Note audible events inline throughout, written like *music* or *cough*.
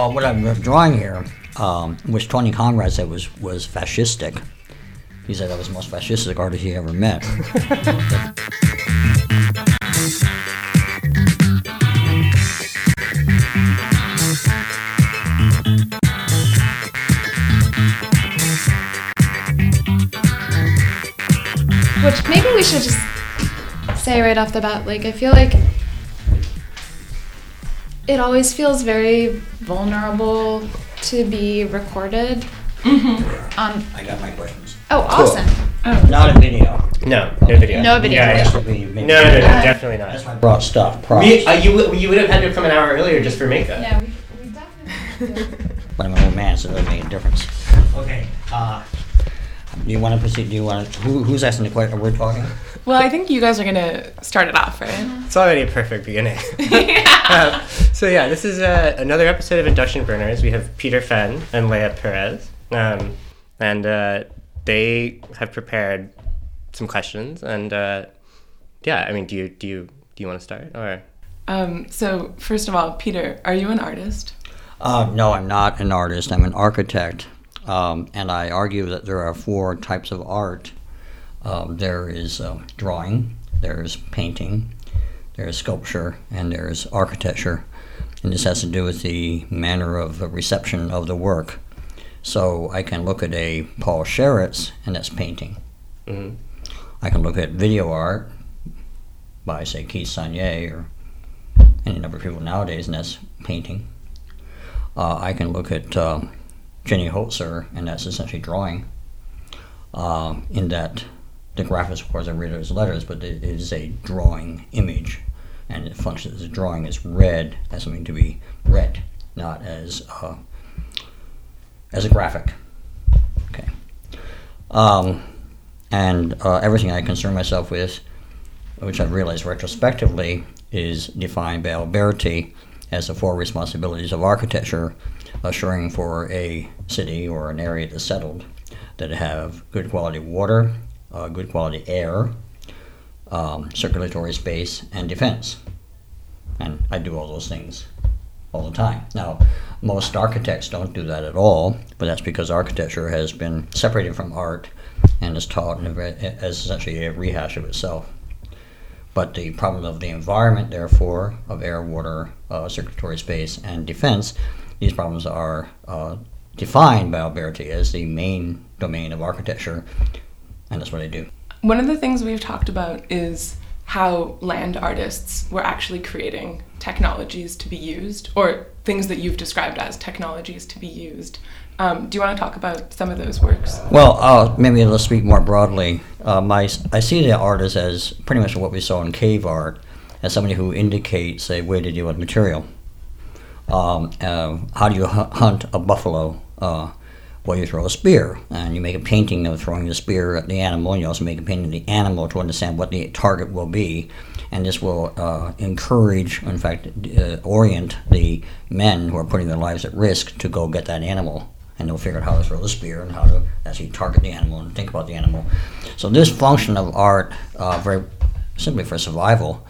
Well, what I'm drawing here, um, which Tony Conrad said was was fascistic. He said that was the most fascistic artist he ever met. Which maybe we should just say right off the bat. Like, I feel like it always feels very vulnerable to be recorded. On I got my questions. oh, awesome. Not a video. No, no video. No video. Yeah, It yeah. has to be maybe- No, no, no, definitely That's not. my broad stuff. Props. We, uh, you, would- you would have had to come an hour earlier just for makeup. Yeah, we, we definitely. But I'm an old man, so it doesn't make a difference. Okay. Uh, do you want to proceed? Do you want to? Who, who's asking the question? We're talking. Well, I think you guys are gonna start it off, right? It's already a perfect beginning. *laughs* *laughs* Um, so yeah, this is uh, another episode of Induction Burners. We have Peter Fend and Leia Perez, um, and uh, they have prepared some questions. And uh, yeah, I mean, do you do you do you want to start or? Um, so, first of all, Peter, are you an artist? Uh, no, I'm not an artist. I'm an architect, um, and I argue that there are four types of art. Um, there is uh, drawing, there's painting, there's sculpture, and there's architecture. And this has to do with the manner of reception of the work. So I can look at a Paul Sharits, and that's painting. Mhm. I can look at video art by, say, Keith Sonnier or any number of people nowadays, and that's painting. Uh, I can look at uh, Jenny Holzer, and that's essentially drawing. Um, in that the graphics, of course, I read as letters, but it is a drawing image, and it functions as a drawing as read as something to be read, not as uh, as a graphic. Okay. Um, and uh, everything I concern myself with, which I've realized retrospectively, is defined by Alberti as the four responsibilities of architecture, assuring for a city or an area that's settled that have good quality water, uh, good quality air, um, circulatory space, and defense. And I do all those things all the time. Now, most architects don't do that at all, but that's because architecture has been separated from art and is taught as essentially a rehash of itself. But the problem of the environment, therefore, of air, water, uh, circulatory space, and defense, these problems are uh, defined by Alberti as the main domain of architecture, and that's what I do. One of the things we've talked about is how land artists were actually creating technologies to be used, or things that you've described as technologies to be used. Um, do you want to talk about some of those works? Well, uh, maybe let's speak more broadly. Uh, my, I see the artist as pretty much what we saw in cave art, as somebody who indicates a way to deal with material. Um, uh, how do you hu- hunt a buffalo? Uh, well, you throw a spear, and you make a painting of throwing the spear at the animal, and you also make a painting of the animal to understand what the target will be. And this will uh, encourage, in fact, uh, orient the men who are putting their lives at risk to go get that animal and they'll figure out how to throw the spear and how to actually target the animal and think about the animal. So this function of art, uh, very simply for survival,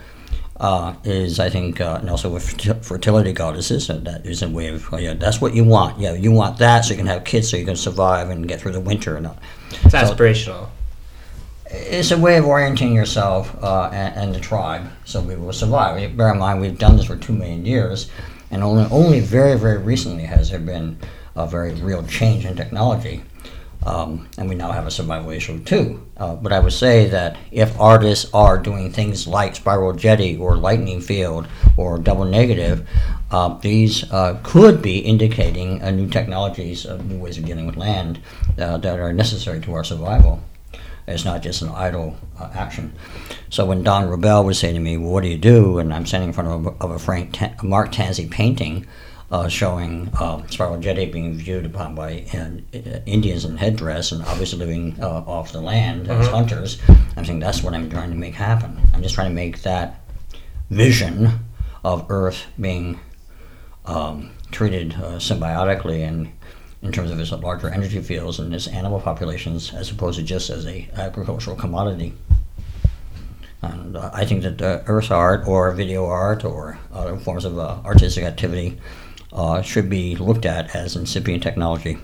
uh, is I think, uh, and also with fertility goddesses, that is a way of, oh, yeah, that's what you want. Yeah, you want that so you can have kids so you can survive and get through the winter. And all. It's So- aspirational. it's a way of orienting yourself uh, and, and the tribe so we will survive. Bear in mind, we've done this for two million years, and only, only very, very recently has there been a very real change in technology. Um, and we now have a survival issue too. Uh, but I would say that if artists are doing things like spiral jetty or lightning field or double negative, uh, these uh, could be indicating uh, new technologies, uh, new ways of dealing with land uh, that are necessary to our survival. It's not just an idle action. So when Don Rubell would say to me, well, "What do you do?" and I'm standing in front of a, of a Frank Ta- Mark Tansey painting uh, showing uh, spiral jetty being viewed upon by uh, Indians in headdress and obviously living uh, off the land as hunters, I'm saying that's what I'm trying to make happen. I'm just trying to make that vision of Earth being um, treated uh, symbiotically and in terms of its larger energy fields and its animal populations, as opposed to just as a agricultural commodity. And uh, I think that earth art or video art or other forms of uh, artistic activity uh, should be looked at as incipient technology.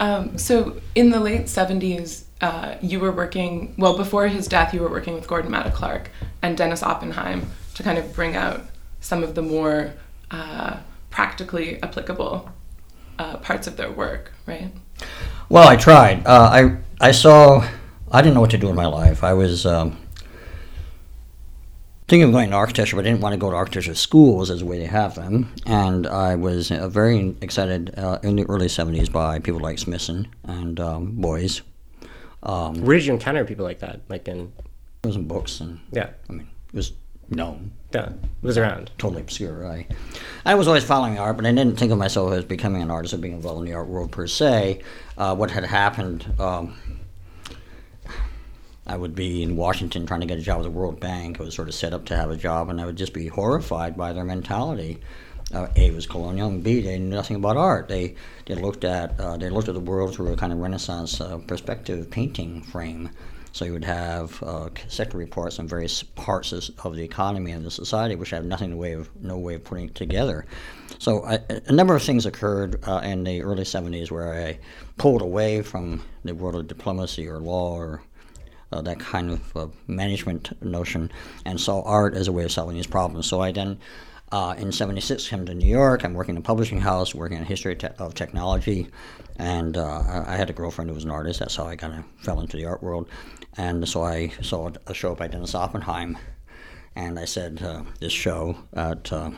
Um, so in the late 70s, uh, you were working, well, before his death, you were working with Gordon Matta Clark and Dennis Oppenheim to kind of bring out some of the more uh, practically applicable uh, parts of their work, right? Well, I tried. Uh, I I saw. I didn't know what to do in my life. I was um, thinking of going to architecture, but I didn't want to go to architecture schools as a way they have them. And I was uh, very excited uh, in the early '70s by people like Smithson and um, Beuys. Um, Where did you encounter people like that? Like in there was some books, and yeah, I mean, it was known. yeah, it was around. totally obscure. I, I was always following art, but I didn't think of myself as becoming an artist or being involved in the art world per se. Uh, what had happened, um, I would be in Washington trying to get a job at the World Bank. I was sort of set up to have a job, and I would just be horrified by their mentality. Uh, a was colonial, and B they knew nothing about art. They they looked at uh, they looked at the world through a kind of Renaissance uh, perspective painting frame. So you would have uh, sector reports on various parts of, the economy and the society, which have nothing way of no way of putting it together. So I, a number of things occurred uh, in the early '70s where I pulled away from the world of diplomacy or law or uh, that kind of uh, management notion and saw art as a way of solving these problems. So I then, uh, in 76, came to New York. I'm working in a publishing house, working in history te- of technology. And uh, I had a girlfriend who was an artist. That's how I kind of fell into the art world. And so I saw a show by Dennis Oppenheim. And I said, uh, this show at uh,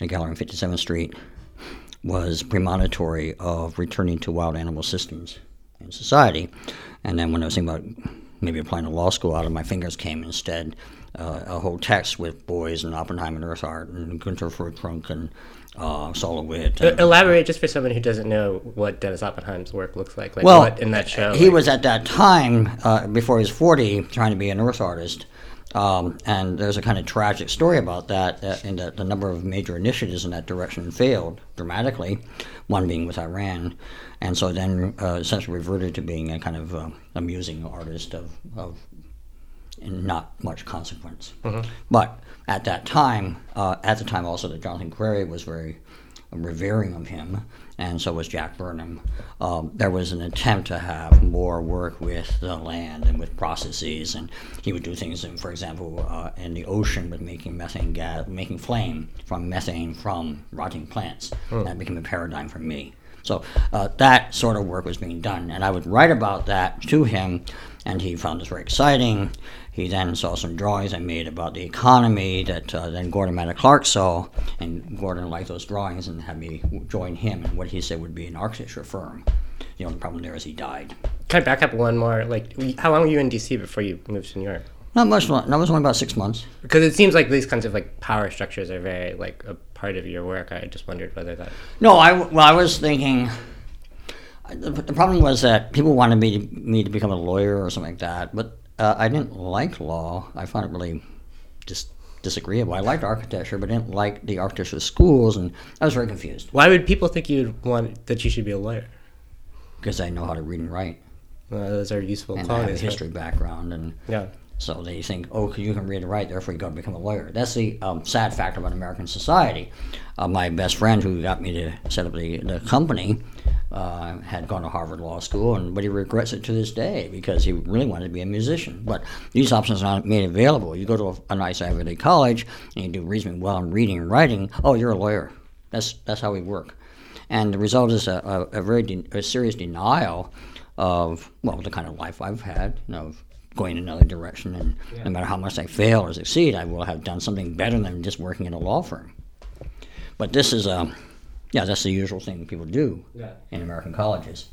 a gallery on 57th Street was premonitory of returning to wild animal systems in society. And then when I was thinking about maybe applying to law school, out of my fingers came instead uh, a whole text with Beuys and Oppenheim and Earth Art and Gunter Fruhtrunk and uh, Sol LeWitt. And, elaborate just for someone who doesn't know what Dennis Oppenheim's work looks like. Like well, what in that show. he like- was at that time, uh, before he was 40, trying to be an Earth artist. Um, and there's a kind of tragic story about that, uh, in that the number of major initiatives in that direction failed dramatically, one being with Iran. And so then uh, essentially reverted to being a kind of uh, amusing artist of, of not much consequence. But at that time, uh, at the time also that Jonathan Query was very revering of him, and so was Jack Burnham. Um, there was an attempt to have more work with the land and with processes, and he would do things, in, for example, uh, in the ocean with making methane gas, making flame from methane from rotting plants. That became a paradigm for me. So uh, that sort of work was being done, and I would write about that to him, and he found this very exciting. He then saw some drawings I made about the economy that uh, then Gordon Matta Clark saw, and Gordon liked those drawings and had me join him in what he said would be an architecture firm. The only problem there is he died. Can I back up one more? Like, how long were you in DC before you moved to New York? Not much. lo- That was only about six months. Because it seems like these kinds of like power structures are very like a part of your work. I just wondered whether that. No, I well, I was thinking. The, the problem was that people wanted me to, me to become a lawyer or something like that, but uh, I didn't like law. I found it really just disagreeable. I liked architecture, but I didn't like the architecture schools, and I was very confused Why would people think you'd want that you should be a lawyer? because I know how to read and write, Uh, those are useful and I have a qualities. right? history background, and Yeah. So they think, oh, you can read and write, therefore you got to become a lawyer. That's the um, sad fact about American society. Uh, my best friend, who got me to set up the, the company, uh, had gone to Harvard Law School, and but he regrets it to this day because he really wanted to be a musician. But these options are not made available. You go to a, a nice Ivy League college and you do reasonably well in reading and writing. Oh, you're a lawyer. That's that's how we work. And the result is a, a, a very de- a serious denial of well the kind of life I've had, you know, of going in another direction. And no matter how much I fail or succeed, I will have done something better than just working in a law firm. But this is a, yeah, that's the usual thing people do Yeah. in American colleges.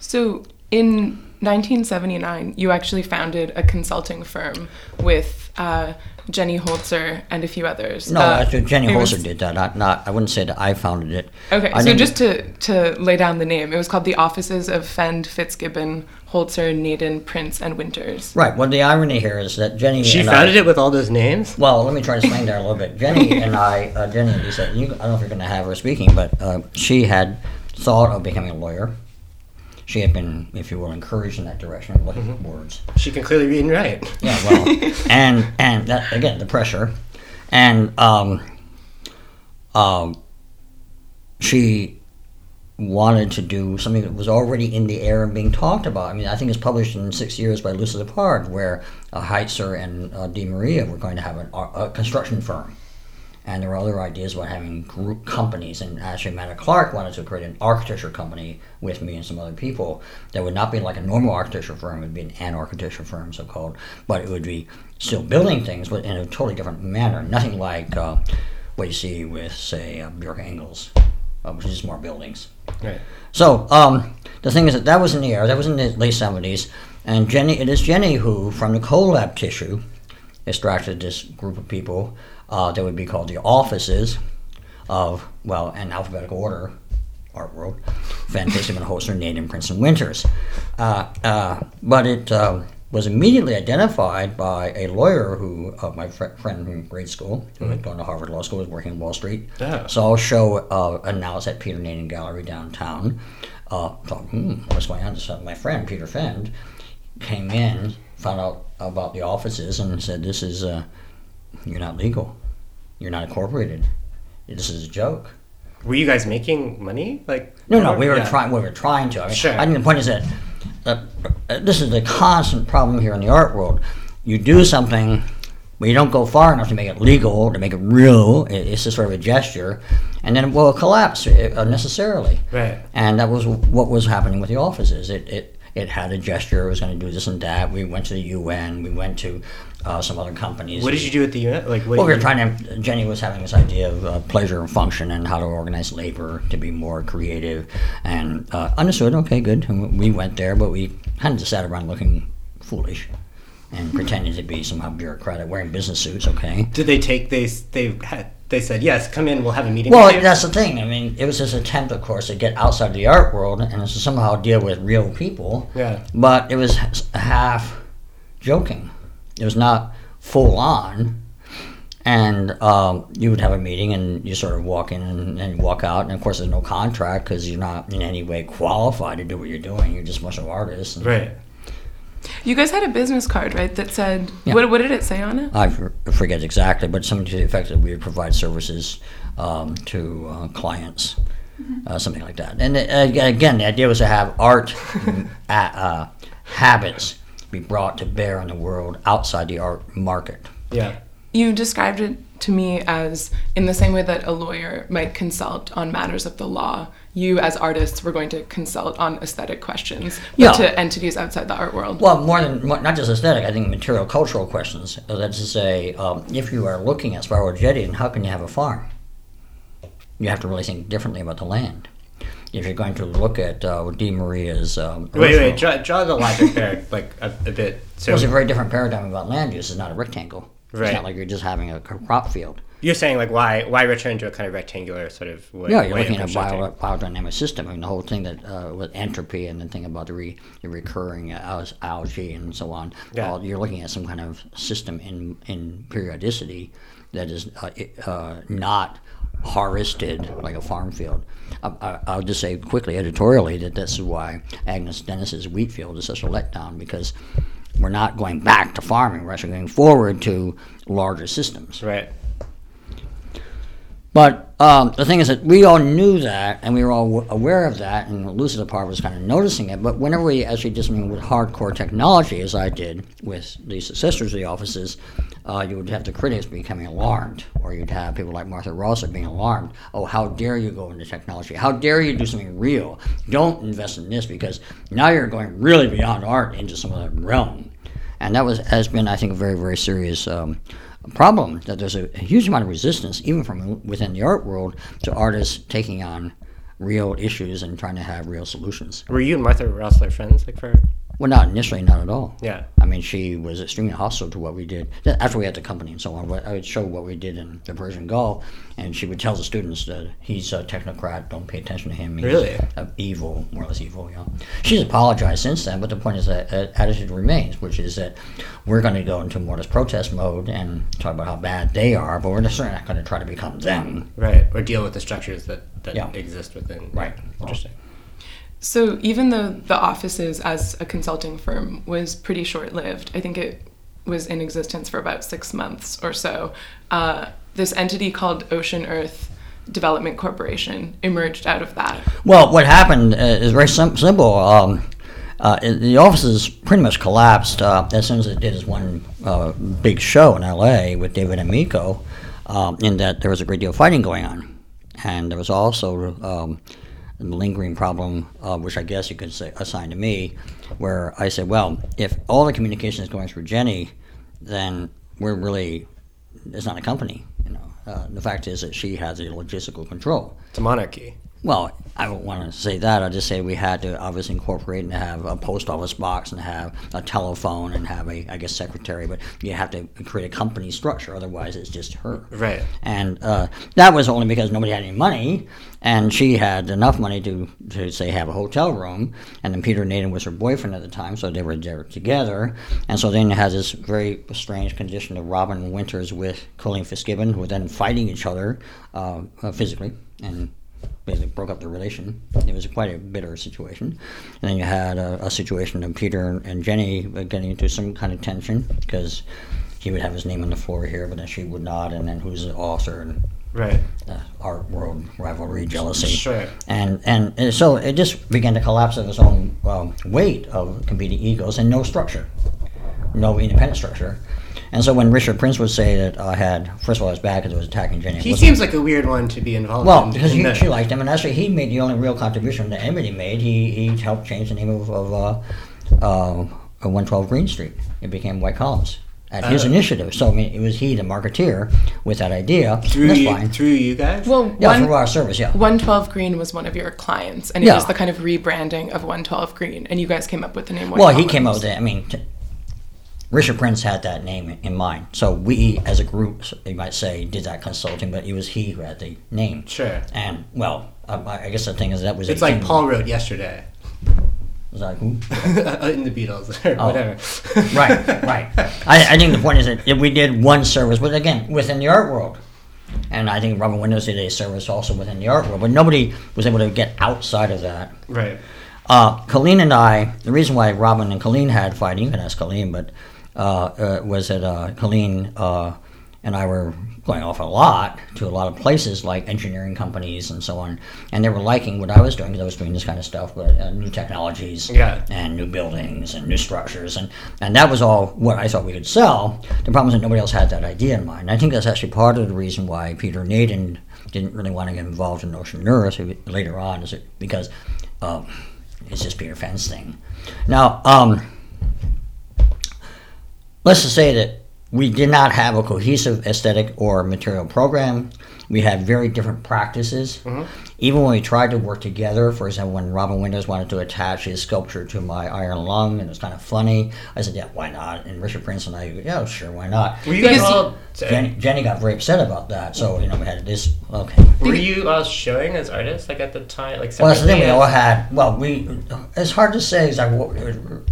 So in 1979, you actually founded a consulting firm with uh, Jenny Holzer and a few others. No, Uh, Jenny it was- Holzer did that. Not, not. I wouldn't say that I founded it. Okay, I so just to, to lay down the name, it was called the Offices of Fend, Fitzgibbon, Holzer, Nadin, Prince, and Winters. right. Well, the irony here is that Jenny. She and founded I, it with all those names. Well, let me try to explain that a little bit. Jenny *laughs* and I, uh, Jenny and Lisa, you, I don't know if you're going to have her speaking, but uh, she had thought of becoming a lawyer. She had been, if you will, encouraged in that direction looking Mm-hmm. at words. She can clearly read and write. Yeah, well, *laughs* and and that again, the pressure, and um, um, she wanted to do something that was already in the air and being talked about. I mean, I think it's published in six years by Lucy Lippard, where uh, Heizer and uh, De Maria were going to have an, a construction firm. And there were other ideas about having group companies. And actually, Amanda Clark wanted to create an architecture company with me and some other people that would not be like a normal architecture firm. It would be an, an architecture firm, so called. But it would be still building things, but in a totally different manner. Nothing like uh, what you see with, say, uh, Bjarke Ingels, uh, which is more buildings. Right. So um, the thing is that that was in the air. That was in the late seventies, and Jenny. It is Jenny who, from the collab tissue, extracted this group of people uh, that would be called the offices of well, in alphabetical order, art world, Van Fisherman, Holzer, Nadin, Prince, and Winters. Uh, uh, but it uh, was immediately identified by a lawyer who, uh, my fr- friend from grade school, who had gone to Harvard Law School, was working in Wall Street. Oh. Saw a show uh, announced at Peter Nadin Gallery downtown. Uh, thought, hmm, what's going on? So my friend Peter Fend came in, found out about the offices, and said, "This is uh, you're not legal. You're not incorporated. This is a joke." Were you guys making money? Like No, no, we were Yeah. trying. We were trying to. I, mean, Sure. I think the point is that uh, uh, this is the constant problem here in the art world. You do something, but you don't go far enough to make it legal, to make it real. It's just sort of a gesture, and then it will collapse uh, unnecessarily. Right. And that was what was happening with the offices. It it it had a gesture. It was going to do this and that. We went to the UN. We went to uh, some other companies. What did you do at the UN? Like what? Well, we were trying to. Jenny was having this idea of uh, pleasure and function and how to organize labor to be more creative, and uh, understood. Okay, good. We went there, but we kind of just sat around looking foolish and pretending to be somehow bureaucratic, wearing business suits. Okay. Did they take they they had they said yes, come in, we'll have a meeting. Well, that's the thing. I mean, it was this attempt, of course, to get outside the art world and to somehow deal with real people. Yeah. But it was half joking. It was not full on. And um, you would have a meeting and you sort of walk in and, and walk out. And of course, there's no contract because you're not in any way qualified to do what you're doing. You're just a bunch of artists. And right. You guys had a business card, right? That said, Yeah. what, what did it say on it? I forget exactly, but something to the effect that we would provide services um, to uh, clients, uh, something like that. And uh, again, the idea was to have art mm, *laughs* uh, habits be brought to bear on the world outside the art market. Yeah. You described it to me as in the same way that a lawyer might consult on matters of the law. You, as artists, were going to consult on aesthetic questions, but Yeah. to entities outside the art world. Well, more than more, not just aesthetic, I think material cultural questions. Uh, That's to say, um, if you are looking at Spiral Jetty, then how can you have a farm? You have to really think differently about the land. If you're going to look at uh, De Maria's um, Wait, original- wait, draw, draw the logic there, *laughs* like a, a bit. So Well, it's a very different paradigm about land use. It's not a rectangle. Right. It's not like you're just having a crop field. You're saying like why why return to a kind of rectangular sort of way, Yeah, you're way of looking at a bio, biodynamic system. I mean, the whole thing that uh, with entropy and the thing about the, re, the recurring uh, algae and so on. Yeah. All, you're looking at some kind of system in in periodicity that is uh, uh, not harvested like a farm field. I, I, I'll just say quickly, editorially, that this is why Agnes Denes's wheat field is such a letdown because we're not going back to farming. We're actually going forward to larger systems. Right. But um, the thing is that we all knew that, and we were all w- aware of that, and Lucy Lippard was kind of noticing it. But whenever we actually did something with hardcore technology, as I did with the successors of the offices, uh, you would have the critics becoming alarmed, or you'd have people like Martha Rosler being alarmed. Oh, how dare you go into technology? How dare you do something real? Don't invest in this because now you're going really beyond art into some other realm. And that was has been, I think, a very, very serious um, problem that there's a, huge amount of resistance, even from within the art world, to artists taking on real issues and trying to have real solutions. Were you and Martha Rosler friends? Like for Well, not initially, not at all. yeah. I mean, she was extremely hostile to what we did. After we had the company and so on, I would show what we did in the Persian Gulf, and she would tell the students that he's a technocrat, don't pay attention to him. He's Really? evil, more or less evil, yeah. She's apologized since then, but the point is that uh, attitude remains, which is that we're going to go into more or less protest mode and talk about how bad they are, but we're certainly not going to try to become them. Right. Or deal with the structures that, that Yeah. exist within. Right. Interesting. So even though the offices as a consulting firm was pretty short-lived, I think it was in existence for about six months or so. Uh, this entity called Ocean Earth Development Corporation emerged out of that. Well, what happened uh, is very sim- simple. Um, uh, the offices pretty much collapsed uh, as soon as it did its one uh, big show in LA with David and Miko, um, in that there was a great deal of fighting going on. And there was also um, a lingering problem, uh, which I guess you could say, assign to me, where I said, well, if all the communication is going through Jenny, then we're really, it's not a company. You know, uh, the fact is that she has the logistical control. It's a monarchy. Well, I don't want to say that. I'll just say we had to obviously incorporate and have a post office box and have a telephone and have a, I guess, secretary. But you have to create a company structure. Otherwise, it's just her. Right. And uh, that was only because nobody had any money, and she had enough money to, to say have a hotel room. And then Peter Nadin was her boyfriend at the time, so they were there together. And so then you had this very strange condition of Robin Winters with Colleen Fitzgibbon, who were then fighting each other uh, uh, physically and basically broke up the relation. It was quite a bitter situation. And then you had a, a situation of Peter and Jenny getting into some kind of tension because he would have his name on the floor here, but then she would not, and then who's the author and Right. uh, art world rivalry, jealousy, Sure. and, and and so it just began to collapse of its own um, weight of competing egos and no structure, no independent structure. And so when Richard Prince would say that I had, first of all, I was bad because it was attacking Jenny. He seems like a weird one to be involved well, in. because in he, the- she liked him, and actually he made the only real contribution that anybody made. He he helped change the name of, of uh, uh, 112 Greene Street. It became White Columns at his Oh. initiative. So I mean, it was he, the marketeer, with that idea. through you, fine. through you guys. Well, Yeah, one, through our service, yeah. 112 Greene was one of your clients, and it Yeah. was the kind of rebranding of 112 Greene, and you guys came up with the name. White Well, he came up with it. I mean, t- Richard Prince had that name in mind. So we, as a group, you might say, did that consulting, but it was he who had the name. Sure. And well, I, I guess the thing is that was. It's like Paul wrote yesterday Was that who? *laughs* in the Beatles or Oh. whatever. right, right. *laughs* I, I think the point is that we did one service, but again, within the art world. And I think Robin Winters did a service also within the art world, but nobody was able to get outside of that. Right. Uh, Colleen and I, the reason why Robin and Colleen had fighting, you can ask Colleen, but was that uh, Colleen uh, and I were going off a lot to a lot of places like engineering companies and so on, and they were liking what I was doing because I was doing this kind of stuff, with uh, new technologies Yeah. and new buildings and new structures, and, and that was all what I thought we could sell. The problem is that nobody else had that idea in mind. I think that's actually part of the reason why Peter Nadin didn't really want to get involved in Ocean Earth later on, is it because um, it's just Peter Fend's thing. Now, um, let's just say that we did not have a cohesive aesthetic or material program. We had very different practices. Even when we tried to work together, for example, when Robin Winters wanted to attach his sculpture to my iron lung, and it was kind of funny, I said, "Yeah, why not?" And Richard Prince and I, go, yeah, sure, why not? Were you guys all? Jenny, Jenny got very upset about that, so you know we had this. Okay, Were you all showing as artists like at the time? Like Well, that's the thing. We all had. Well, we. It's hard to say exactly.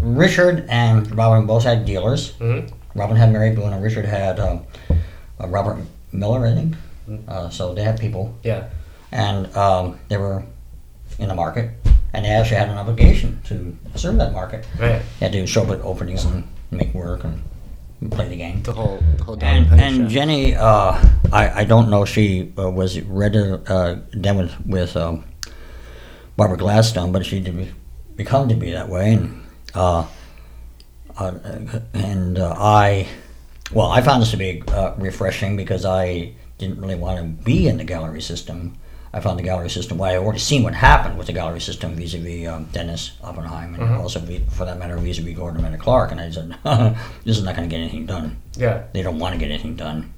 Richard and Robin both had dealers. Mhm. Robin had Mary Boone, and Richard had um, uh, Robert Miller, I think. Uh, so they had people, Yeah. and um, they were in the market, and they actually had an obligation to serve that market. Right. They had to show up at openings and make work and play the game. The whole the whole Dolly And, and show. Jenny, uh, I, I don't know she uh, was read uh, then with, with um, Barbara Gladstone, but she did become to be that way. And, uh, uh, and uh, I, well, I found this to be uh, refreshing because I didn't really want to be in the gallery system. I found the gallery system. Well, I already seen what happened with the gallery system vis-a-vis um, Dennis Oppenheim, and Mhm. also for that matter vis-a-vis Gordon Matta Clark. And I said, *laughs* this is not going to get anything done Yeah. they don't want to get anything done.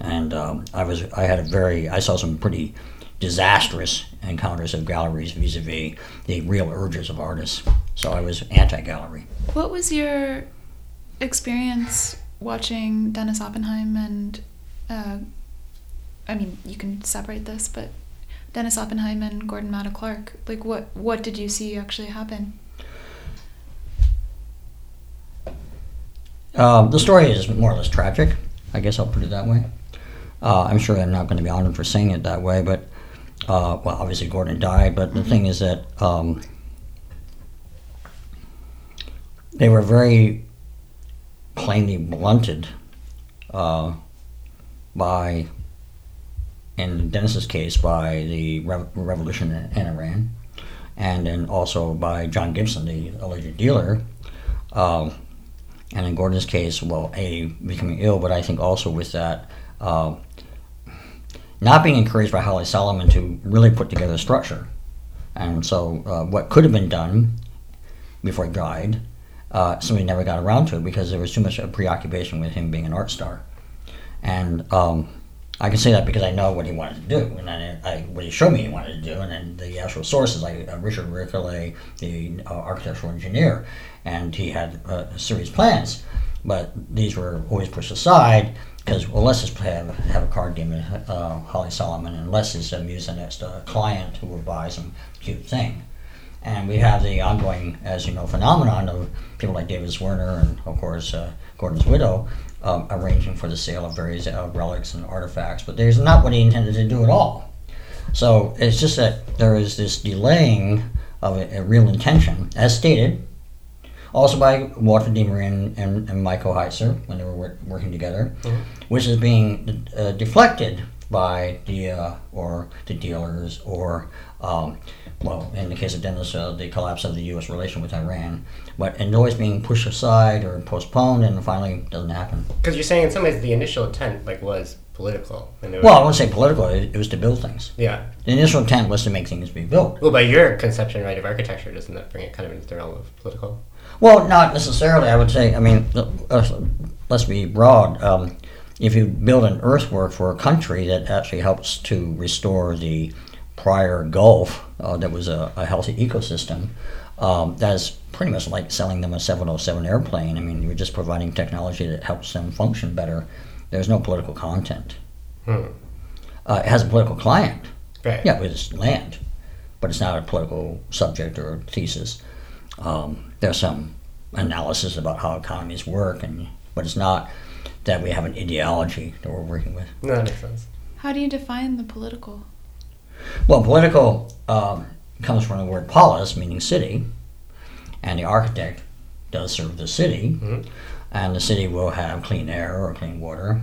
And um, I was I had a very I saw some pretty disastrous encounters of galleries vis-a-vis the real urges of artists. So I was anti-gallery. What was your experience watching Dennis Oppenheim and, uh, I mean, you can separate this, but Dennis Oppenheim and Gordon Matta Clark. Like, what what did you see actually happen? Um, the story is more or less tragic. I guess I'll put it that way. Uh, I'm sure I'm not going to be honored for saying it that way, but uh, well, obviously Gordon died. But the thing is that um, they were very plainly blunted uh, by, in Dennis's case, by the rev- revolution in, in Iran, and then also by John Gibson, the alleged dealer. Um, and in Gordon's case, well, A, becoming ill, but I think also with that, uh, not being encouraged by Holly Solomon to really put together a structure. And so, uh, what could have been done before he died, uh, somebody never got around to it because there was too much preoccupation with him being an art star. And um, I can say that because I know what he wanted to do, and I, I, what he showed me he wanted to do, and then the actual sources, like uh, Richard Ricolais, the uh, architectural engineer, and he had uh, a series of plans, but these were always pushed aside because well, let's just have, have a card game with uh, Holly Solomon, and Les is amused the next uh, client who will buy some cute thing. And we have the ongoing, as you know, phenomenon of people like David Zwirner and, of course, uh, Gordon's widow um, arranging for the sale of various uh, relics and artifacts. But there's not what he intended to do at all. So it's just that there is this delaying of a, a real intention, as stated, also by Walter De Maria and, and, and Michael Heizer when they were wor- working together, which is being uh, deflected by the uh, or the dealers or um, well, in the case of Dennis, uh, the collapse of the U.S. relation with Iran, but and always being pushed aside or postponed, and finally doesn't happen. Because you're saying in some ways the initial intent like was political. And it was, Well, I wouldn't say political; it, it was to build things. yeah. The initial intent was to make things be built. Well, by your conception, right, of architecture, doesn't that bring it kind of into the realm of political? Well, not necessarily. I would say. I mean, uh, let's be broad. Um, if you build an earthwork for a country that actually helps to restore the prior Gulf uh, that was a, a healthy ecosystem, um, that is pretty much like selling them a 707 airplane. I mean, you're just providing technology that helps them function better. There's no political content. Hmm. Uh, it has a political client. Right. Yeah, it's land, but it's not a political subject or thesis. Um, there's some analysis about how economies work, and but it's not that we have an ideology that we're working with. No, that makes sense. How do you define the political? Well, political um, comes from the word polis, meaning city, and the architect does serve the city, Mhm. and the city will have clean air or clean water.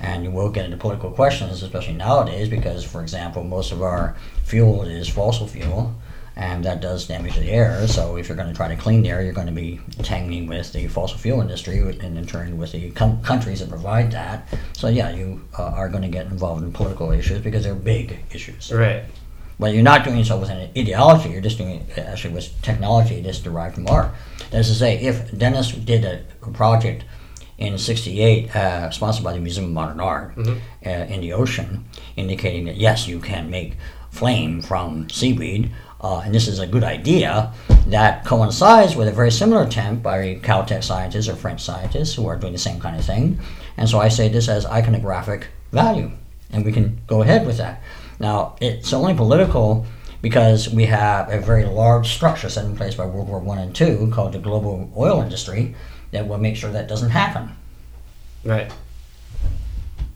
And you will get into political questions, especially nowadays, because, for example, most of our fuel is fossil fuel, and that does damage the air. So, if you're going to try to clean the air, you're going to be tangling with the fossil fuel industry, and in turn with the com- countries that provide that. So, yeah, you uh, are going to get involved in political issues because they're big issues. Right. But you're not doing so with an ideology. You're just doing it actually with technology that's derived from art. That is to say, if Dennis did a, a project in '68 uh, sponsored by the Museum of Modern Art Mhm. uh, in the ocean, indicating that yes, you can make flame from seaweed, uh, and this is a good idea, that coincides with a very similar attempt by Caltech scientists or French scientists who are doing the same kind of thing. And so I say this as iconographic value, and we can go ahead with that. Now, it's only political because we have a very large structure set in place by World War One and Two called the global oil industry that will make sure that doesn't happen. Right.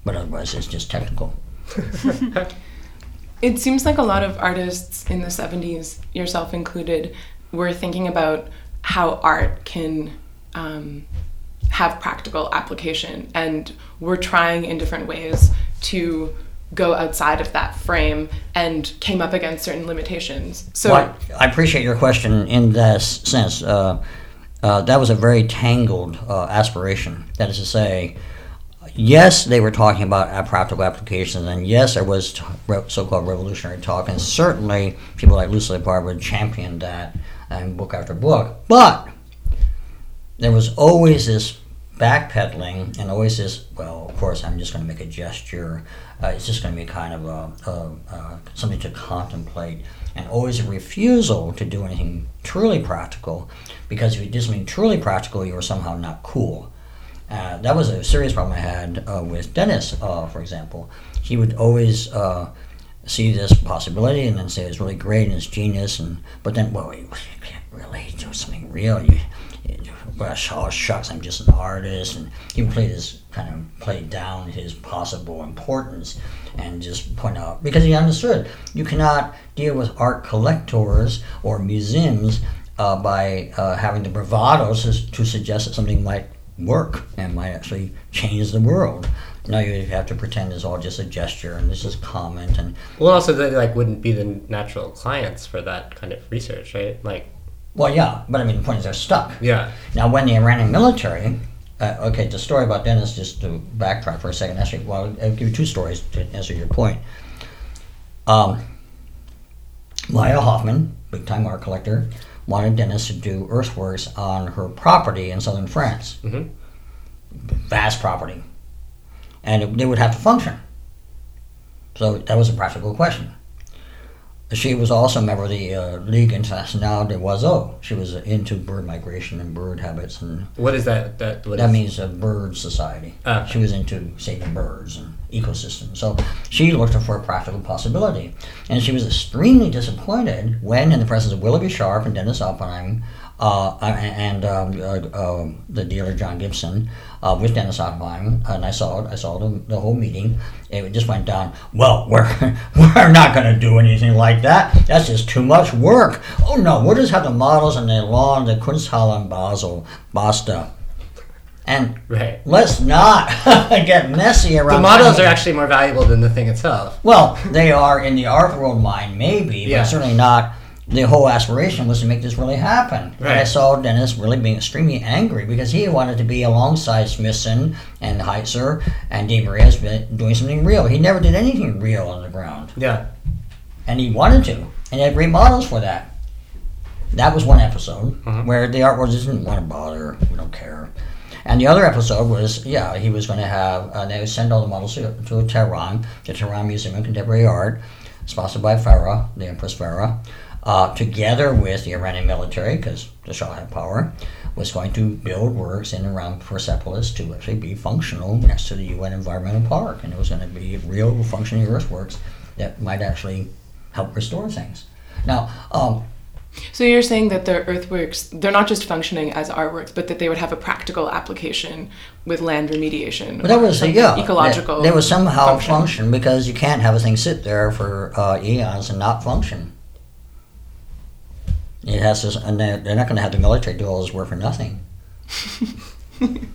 But otherwise, it's just technical. *laughs* It seems like a lot of artists in the 70s, yourself included, were thinking about how art can um, have practical application, and we're trying in different ways to go outside of that frame and came up against certain limitations. So, Well, I appreciate your question in this sense. Uh, uh, that was a very tangled uh, aspiration. That is to say, yes, they were talking about uh, practical applications, and yes, there was so-called revolutionary talk, and certainly people like Lucille Barber championed that in book after book. But there was always this backpedaling and always this, well, of course, I'm just going to make a gesture. Uh, it's just going to be kind of a, a, a, something to contemplate, and always a refusal to do anything truly practical, because if you did something truly practical, you were somehow not cool. Uh, that was a serious problem I had uh, with Dennis, uh, for example. He would always uh, see this possibility and then say it's really great and it's genius, and but then, well, you, can't really do something real. You, well, oh, shucks, I'm just an artist, and he would play this kind of play down his possible importance and just point out because he understood you cannot deal with art collectors or museums uh, by uh, having the bravado to, to suggest that something might work and might actually change the world. Now you have to pretend it's all just a gesture and this is comment and Well, also they like wouldn't be the natural clients for that kind of research, right? Like, well, yeah, but I mean the point is they're stuck. yeah, Now, when the Iranian military, uh, okay, the story about Dennis, just to backtrack for a second, actually, well, I'll give you two stories to answer your point. Um, Maya Hoffman, big time art collector, wanted Dennis to do earthworks on her property in southern France. Mhm. Vast property. And it, they would have to function. So that was a practical question. She was also a member of the uh, Ligue Internationale des Oiseaux. She was into bird migration and bird habits, and what is that? That what that is- means a bird society. Ah. She was into saving birds and ecosystems. So she looked for a practical possibility. And she was extremely disappointed when, in the presence of Willoughby Sharp and Dennis Oppenheim, and um, uh, uh, the dealer John Gibson, uh, with Dennis Oppenheim, and I saw it. I saw the, the whole meeting. It just went down. Well, we're *laughs* we're not going to do anything like that. That's just too much work. Oh no, we'll just have the models and the lawn, the Kunsthalle in Basel, basta. And right? let's not *laughs* get messy around. The models are actually more valuable than the thing itself. well, they are in the art world mind, maybe, Yeah. but certainly not. The whole aspiration was to make this really happen. And I saw Dennis really being extremely angry because he wanted to be alongside Smithson and Heizer and De Maria's doing something real. He never did anything real on the ground, Yeah, and he wanted to, and he had great models for that. That was one episode Mhm. where the art world didn't want to bother. We don't care. And the other episode was, yeah, he was going to have, uh, they would send all the models to, to Tehran, the Tehran Museum of Contemporary Art, sponsored by Farah, the Empress Farah, uh, together with the Iranian military, because the Shah had power, was going to build works in and around Persepolis to actually be functional next to the UN Environmental Park. And it was going to be real functioning earthworks that might actually help restore things. Now, um, So you're saying that the earthworks, they're not just functioning as artworks, but that they would have a practical application with land remediation. But that was some yeah. ecological. They, they would somehow function. function. because you can't have a thing sit there for uh, eons and not function. It has to, and they're, they're not going to have the military do all this work for nothing. *laughs*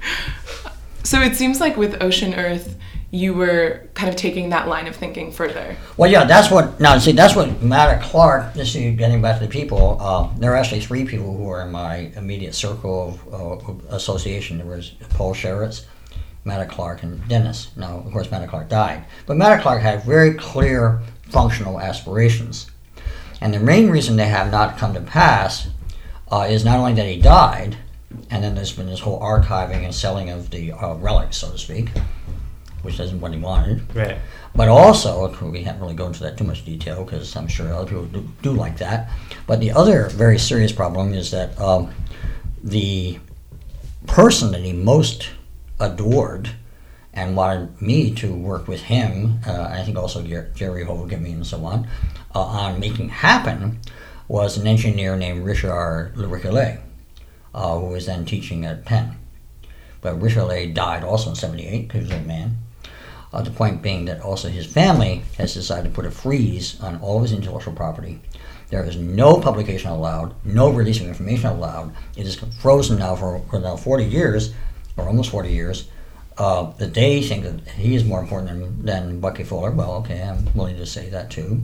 So it seems like with Ocean Earth, you were kind of taking that line of thinking further. Well, yeah, that's what. Now, see, that's what Matta Clark. Just see, getting back to the people. Uh, there are actually three people who are in my immediate circle of uh, association. There was Paul Sharits, Matta Clark, and Dennis. Now, of course, Matta Clark died, but Matta Clark had very clear functional aspirations, and the main reason they have not come to pass uh, is not only that he died, and then there's been this whole archiving and selling of the uh, relics, so to speak, which isn't what he wanted. right. But also, we can't really go into that too much detail because I'm sure other people do, do like that. But the other very serious problem is that um, the person that he most adored and wanted me to work with him, uh, I think also Jerry Hogan and so on, uh, on making happen was an engineer named Richard Le Ricolais, uh, who was then teaching at Penn. But Ricolais died also in 78 because he was old man. Uh, the point being that also his family has decided to put a freeze on all of his intellectual property. There is no publication allowed, no release of information allowed. It is frozen now for, for now 40 years, or almost 40 years. Uh, that they think that he is more important than, than Bucky Fuller. Well, okay, I'm willing to say that too.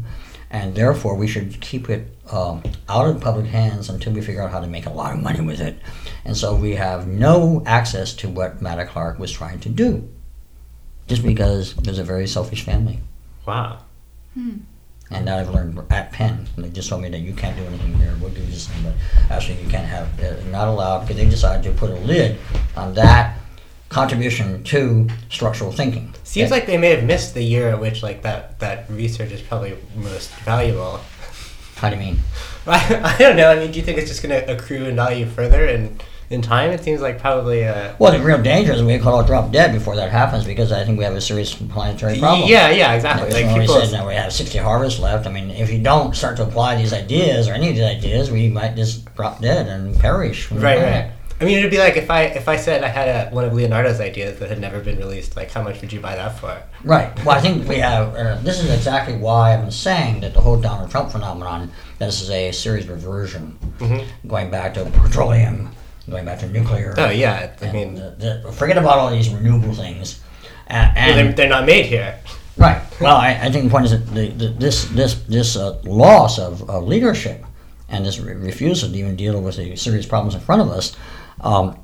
And therefore, we should keep it um, out of public hands until we figure out how to make a lot of money with it. And so we have no access to what Matta Clark was trying to do just because there's a very selfish family. Wow. And now I've learned at Penn, they just told me that you can't do anything here. We'll do this thing, but actually you can't have. They're not allowed because they decided to put a lid on that contribution to structural thinking. Seems like they may have missed the year at which like that that research is probably most valuable. How do you mean? *laughs* I, I don't know. I mean, do you think it's just going to accrue in value further and? in time? It seems like probably. Uh, Well, the real danger is we could all drop dead before that happens because I think we have a serious planetary problem. yeah, yeah, exactly. Like people. said, now we have 60 harvests left. I mean, if you don't start to apply these ideas or any of these ideas, we might just drop dead and perish. Right, right. I mean, it'd be like if I if I said I had a, one of Leonardo's ideas that had never been released. Like, how much would you buy that for? Right. Well, I think we have. Uh, this is exactly why I've been saying that the whole Donald Trump phenomenon. This is a series reversion, Mhm. going back to petroleum, going back to nuclear. Oh yeah, I mean, the, the, forget about all these renewable things. Well, and they're, they're not made here. Right. Well, I, I think the point is that the, the, this this this uh, loss of, of leadership and this re- refusal to even deal with the serious problems in front of us, um,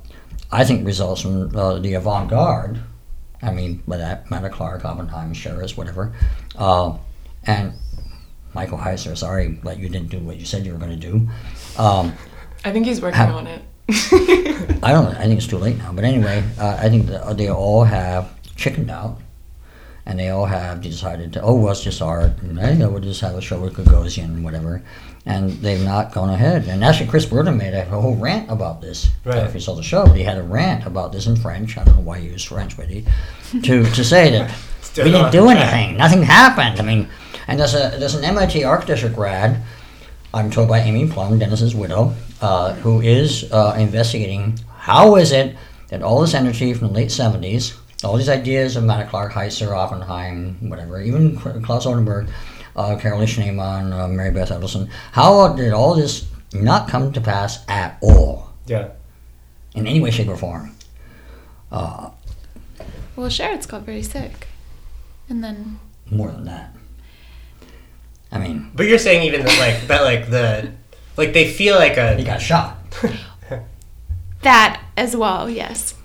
I think results from uh, the avant-garde. I mean, by that, Matta Clark, Oppenheimer, Sheares, whatever, uh, and Michael Heizer. Sorry, but you didn't do what you said you were going to do. Um, I think he's working Have- on it. I don't know. I think it's too late now. But anyway, uh, I think that they all have chickened out, and they all have decided to. Oh, well, it's just art, and hey, we'll just have a show with Gagosian and whatever. And they've not gone ahead. And actually, Chris Burden made a whole rant about this. I don't know Right. if you saw the show, but he had a rant about this in French. I don't know why he used French, but he to to say that *laughs* we didn't do anything. Nothing happened. I mean, and there's a there's an MIT architecture grad I'm told by Amy Plum, Dennis's widow, uh, who is uh, investigating how is it that all this energy from the late 70s, all these ideas of Matta Clark, Heizer, Oppenheim, whatever, even Claes Oldenburg, uh, Carolee Schneemann, uh, Mary Beth Edelson, how did all this not come to pass at all Yeah. in any way, shape, or form? Uh, Well, Sherrod's got very sick. And then, more than that. I mean, But you're saying even that like that like the like they feel like a. he got shot. *laughs* that as well, yes.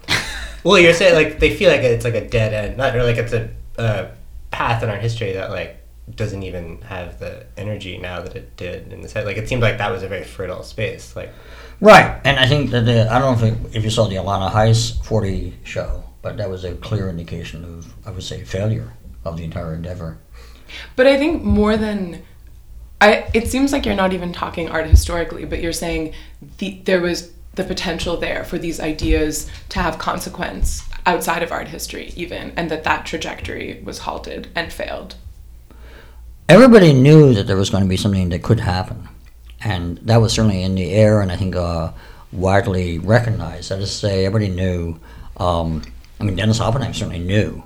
Well you're saying like they feel like it's like a dead end not or like it's a, a path in our history that like doesn't even have the energy now that it did in the set like it seemed like that was a very fertile space like Right, and I think that the, I don't know if, it, if you saw the Alanna Heiss 40 show, but that was a clear indication of, I would say, failure of the entire endeavor. But I think more than I it seems like you're not even talking art historically, but you're saying the, there was the potential there for these ideas to have consequence outside of art history even and that that trajectory was halted and failed. Everybody knew that there was going to be something that could happen, and that was certainly in the air, and I think uh, widely recognized. That is to say, everybody knew. Um, I mean, Dennis Oppenheim certainly knew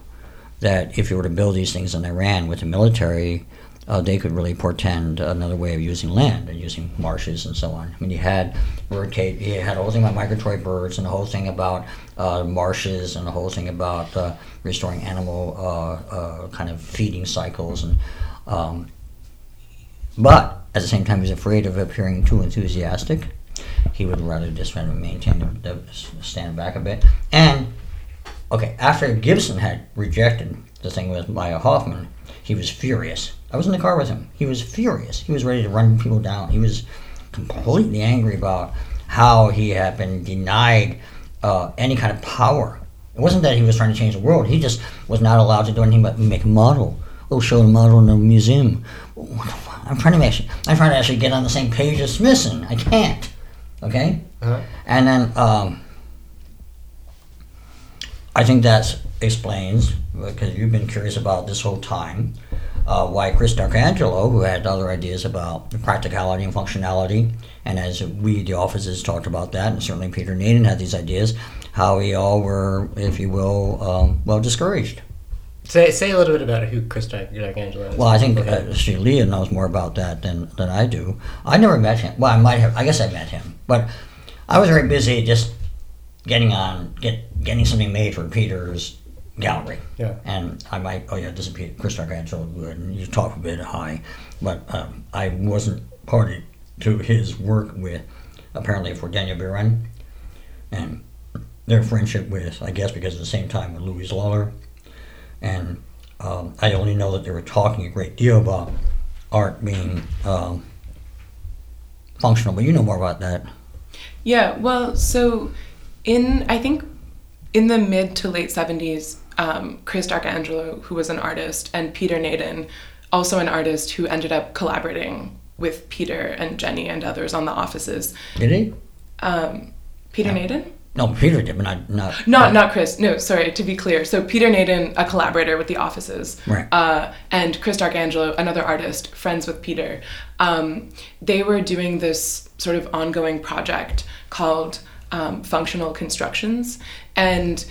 that if you were to build these things in Iran with the military, uh, they could really portend another way of using land and using marshes and so on. I mean, you had bird cage, had the whole thing about migratory birds and the whole thing about uh, marshes and the whole thing about uh, restoring animal uh, uh, kind of feeding cycles and. Um, but at the same time, he's afraid of appearing too enthusiastic. He would rather just try to maintain the, the stand back a bit. And okay, after Gibson had rejected the thing with Maja Hoffmann, he was furious. I was in the car with him. He was furious. He was ready to run people down. He was completely angry about how he had been denied uh, any kind of power. It wasn't that he was trying to change the world. He just was not allowed to do anything but make a model. Oh, show the model in a museum. What the fu- I'm trying to actually, I'm trying to actually get on the same page as Smithson. I can't. Okay. uh And then um, I think that explains, because you've been curious about this whole time, uh, why Chris D'Arcangelo, who had other ideas about practicality and functionality, and as we, the offices, talked about that, and certainly Peter Nadin had these ideas, how we all were, if you will, um, well, discouraged. say say a little bit about who Chris D'Angelo is Well, I think uh, see, Leah knows more about that than, than I do. I never met him. Well, I might have. I guess I met him, but I was very busy just getting on, get getting something made for Peter's gallery. Yeah. And I might. Oh yeah, this is Peter, Chris D'Arcangelo. Good. And you talk a bit high, but um, I wasn't party to his work with apparently for Daniel Buren, and their friendship with I guess because at the same time with Louise Lawler and um, I only know that they were talking a great deal about art being um, functional, but you know more about that. Yeah, well, so in I think in the mid to late 70s, um, Chris D'Arcangelo, who was an artist, and Peter Nadin, also an artist who ended up collaborating with Peter and Jenny and others on the offices. Did he? Um, Peter Nadin? No, Peter did, but not not. Not not Chris. No, sorry. To be clear, so Peter Nadin, a collaborator with the offices, Right. uh, and Chris D'Arcangelo, another artist, friends with Peter. Um, they were doing this sort of ongoing project called um, Functional Constructions, and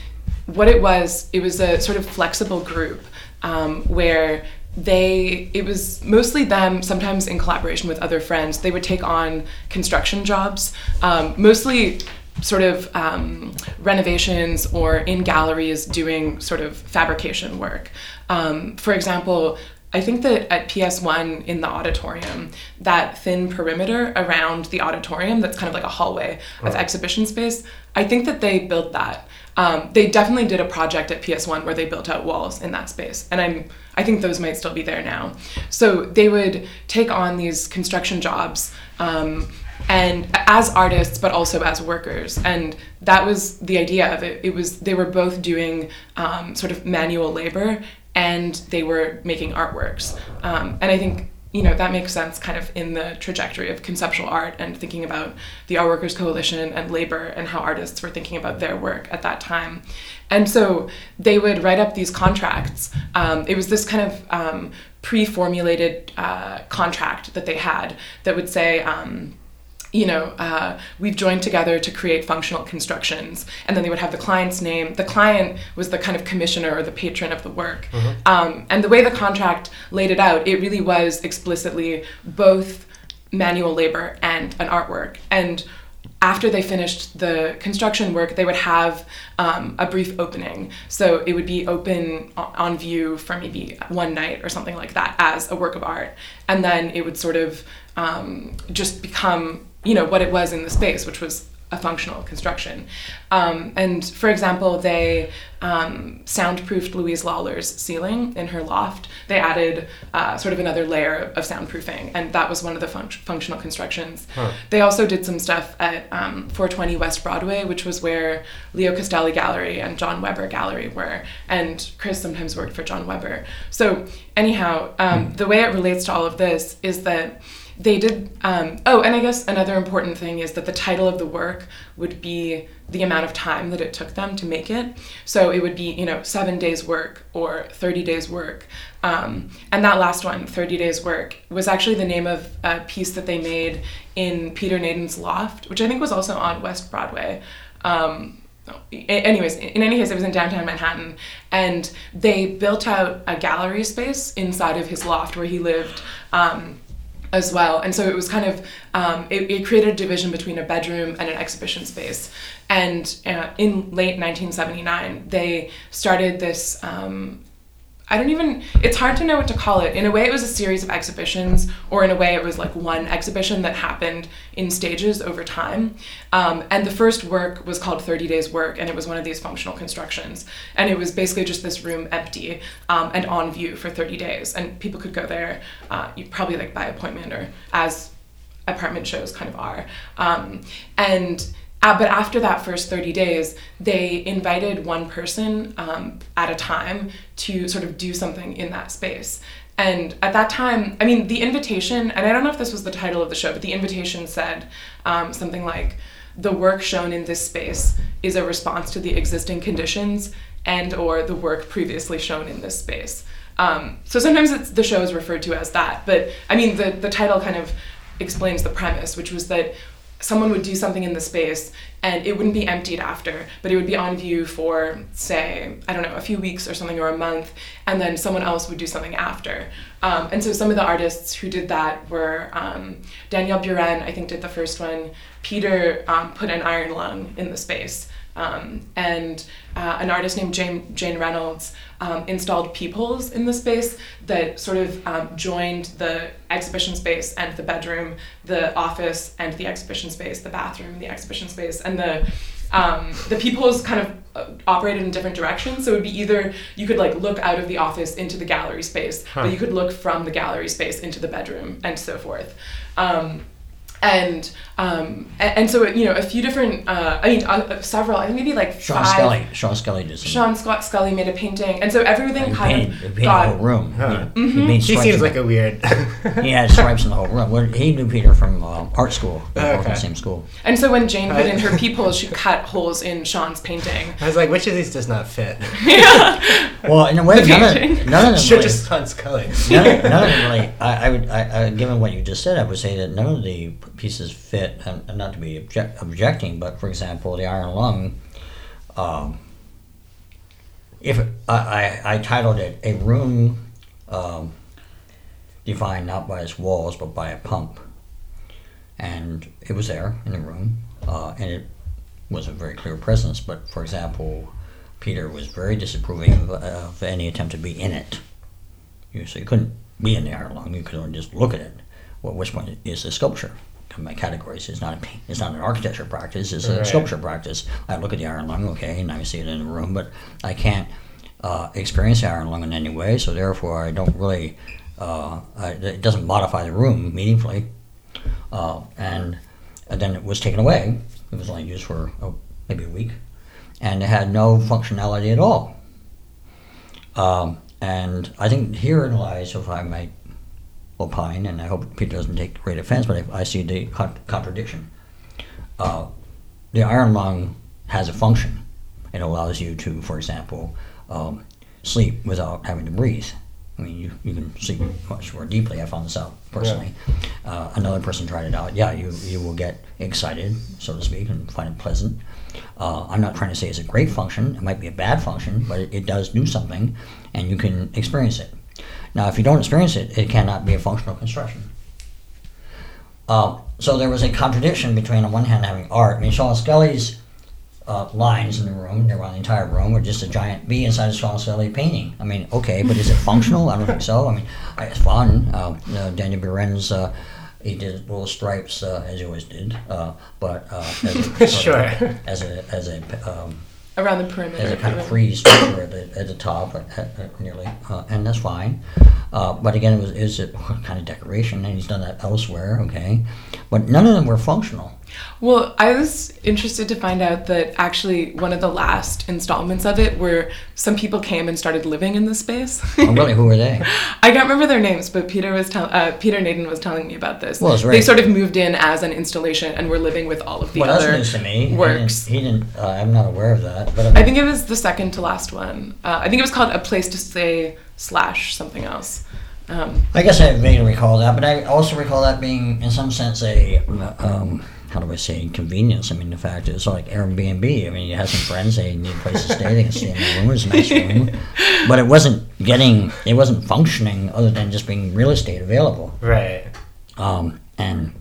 what it was, it was a sort of flexible group um, where they it was mostly them sometimes in collaboration with other friends. They would take on construction jobs um, mostly sort of um, renovations or in galleries doing sort of fabrication work. Um, for example I think that at PS1 in the auditorium, that thin perimeter around the auditorium that's kind of like a hallway of exhibition space, I think that they built that. Um, they definitely did a project at PS1 where they built out walls in that space, and I'm I think those might still be there now. So they would take on these construction jobs. Um, and as artists but also as workers and that was the idea of it it was they were both doing um, sort of manual labor and they were making artworks um, and i think you know that makes sense kind of in the trajectory of conceptual art and thinking about the art workers coalition and labor and how artists were thinking about their work at that time. And so they would write up these contracts. Um, it was this kind of um, pre-formulated uh, contract that they had that would say um, you know, uh, we've joined together to create functional constructions. And then they would have the client's name. The client was the kind of commissioner or the patron of the work. Um, and the way the contract laid it out, it really was explicitly both manual labor and an artwork. And after they finished the construction work, they would have um, a brief opening. So it would be open on view for maybe one night or something like that as a work of art. And then it would sort of um, just become, you know, what it was in the space, which was a functional construction. Um, and for example, they um, soundproofed Louise Lawler's ceiling in her loft. They added uh, sort of another layer of soundproofing, and that was one of the func- functional constructions. They also did some stuff at um, 420 West Broadway, which was where Leo Castelli Gallery and John Weber Gallery were, and Chris sometimes worked for John Weber. So, anyhow, um, the way it relates to all of this is that they did um, oh and i guess another important thing is that the title of the work would be the amount of time that it took them to make it. So it would be you know seven days work or 30 days work. Um, and that last one 30 days work was actually the name of a piece that they made in peter nadin's loft which i think was also on west broadway. Um, anyways in any case it was in downtown manhattan. And they built out a gallery space inside of his loft where he lived um, as well. And so it was kind of, um, it, it created a division between a bedroom and an exhibition space. And uh, in late 1979, they started this. Um, I don't even, it's hard to know what to call it. In a way, it was a series of exhibitions, or in a way, it was like one exhibition that happened in stages over time. Um, and the first work was called 30 Days Work, and it was one of these functional constructions. And it was basically just this room empty um, and on view for 30 days. And people could go there, uh, you probably like by appointment or as apartment shows kind of are. Um, and uh, but after that first 30 days, they invited one person um, at a time to sort of do something in that space. And at that time, I mean, the invitation, and I don't know if this was the title of the show, but the invitation said um, something like, the work shown in this space is a response to the existing conditions and or the work previously shown in this space. Um, so sometimes the show is referred to as that, but I mean, the, the title kind of explains the premise, which was that someone would do something in the space and it wouldn't be emptied after, but it would be on view for, say, I don't know, a few weeks or something or a month, and then someone else would do something after. Um, and so some of the artists who did that were um, Daniel Buren, I think, did the first one. Peter um, put an iron lung in the space. Um, and uh, an artist named Jane, Jane Reynolds um, installed peepholes in the space that sort of um, joined the exhibition space and the bedroom, the office and the exhibition space, the bathroom, the exhibition space, and the um, the peepholes kind of uh, operated in different directions. So it would be either you could like look out of the office into the gallery space, Huh. but you could look from the gallery space into the bedroom and so forth. Um, and um, and, so you know a few different. Uh, I mean, uh, several. I think maybe like Sean five. Scully. Sean Scully did. Sean Scott Scully made a painting, and so everything he kind painted, he of painted the got whole room. Huh. He, he made He stripes seems like the- a weird. *laughs* *laughs* He had stripes in the whole room. Well, he knew Peter from uh, art school. They were Okay. the same school. And so when Jane put in her *laughs* peepholes, she cut holes in Sean's painting. I was like, which of these does not fit? Well, in a way, The none of, painting. none of them Should really, just Sean Scully. none, of, none of them really. I, I would, I, I, given what you just said, I would say that none of the pieces fit. And and not to be object, objecting, but for example, the Iron Lung. Um, if I, I, I titled it a room um, defined not by its walls but by a pump, and it was there in the room, uh, and it was a very clear presence. But for example, Peter was very disapproving of, of any attempt to be in it. You so you couldn't be in the Iron Lung. You could only just look at it. Well, which one is the sculpture? My categories. It's not a, it's not an architecture practice. It's a Right. sculpture practice. I look at the Iron Lung, okay, and I see it in the room, but I can't uh, experience the Iron Lung in any way. So therefore, I don't really. Uh, I, it doesn't modify the room meaningfully. Uh, and, and then it was taken away. It was only used for oh, maybe a week, and it had no functionality at all. Um, and I think herein lies, if I might opine, and I hope Peter doesn't take great offense, but I, I see the con- contradiction. Uh, the iron lung has a function. It allows you to, for example, um, sleep without having to breathe. I mean, you, you can sleep much more deeply. I found this out personally. Uh, another person tried it out. Yeah, you, you will get excited, so to speak, and find it pleasant. Uh, I'm not trying to say it's a great function. It might be a bad function, but it, it does do something, and you can experience it. Now, if you don't experience it, it cannot be a functional construction. Uh, so there was a contradiction between, on one hand, having art. I mean, Sean Scully's uh, lines in the room, they were on the entire room, were just a giant bee inside a Sean Scully painting. I mean, okay, but is it functional? I don't think so. I mean, it's fun. Uh, you know, Daniel Buren's, uh, he did little stripes, uh, as he always did, uh, but uh, as a, *laughs* Sure. as a, as a um, around the perimeter. as a kind of free structure at the, at the top, at, at, at nearly, uh, and that's fine. Uh, but again, it was is it *laughs* kind of decoration, and he's done that elsewhere, okay? But none of them were functional. Well, I was interested to find out that actually one of the last installments of it where some people came and started living in the space. Oh, really, who were they? *laughs* I can't remember their names, but Peter was tell- uh, Peter Nadin was telling me about this. Well, it's They sort of moved in as an installation and were living with all of the well, that's other news to me. He works. didn't. He didn't uh, I'm not aware of that, but I, mean, I think it was the second to last one. Uh, I think it was called A Place to Stay slash something else. Um, I guess I vaguely recall that, but I also recall that being, in some sense, a um, how do I say convenience. I mean, the fact is it's like Airbnb. I mean, you have some friends, they need a place to stay, they can stay in the room. It's a nice *laughs* room, but it wasn't getting, it wasn't functioning other than just being real estate available. Right. Um, and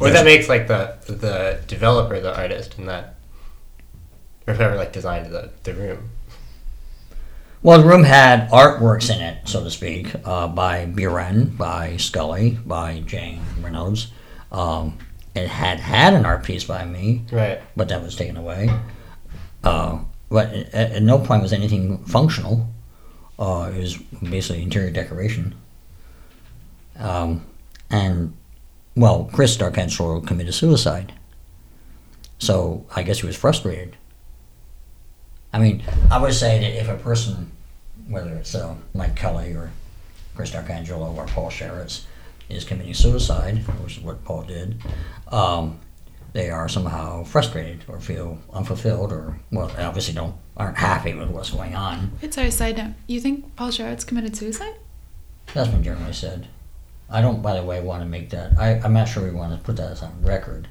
Or that makes like the the developer the artist and that or whoever like designed the, the room. well, the room had artworks in it, so to speak, uh, by Buren, by Scully, by Jane Reynolds. Um, it had had an art piece by me, Right. but that was taken away. Uh, but at, at no point was anything functional. Uh, it was basically interior decoration. Um, and, well, Chris D'Arcangelo committed suicide. So I guess he was frustrated. I mean, I would say that if a person, whether it's uh, Mike Kelley or Chris D'Arcangelo or Paul Sharits, is committing suicide, which is what Paul did, um, they are somehow frustrated or feel unfulfilled or, well, they obviously don't aren't happy with what's going on. It's our side note. You think Paul Sharits committed suicide? That's been generally said. I don't, by the way, want to make that. I, I'm not sure we want to put that as on record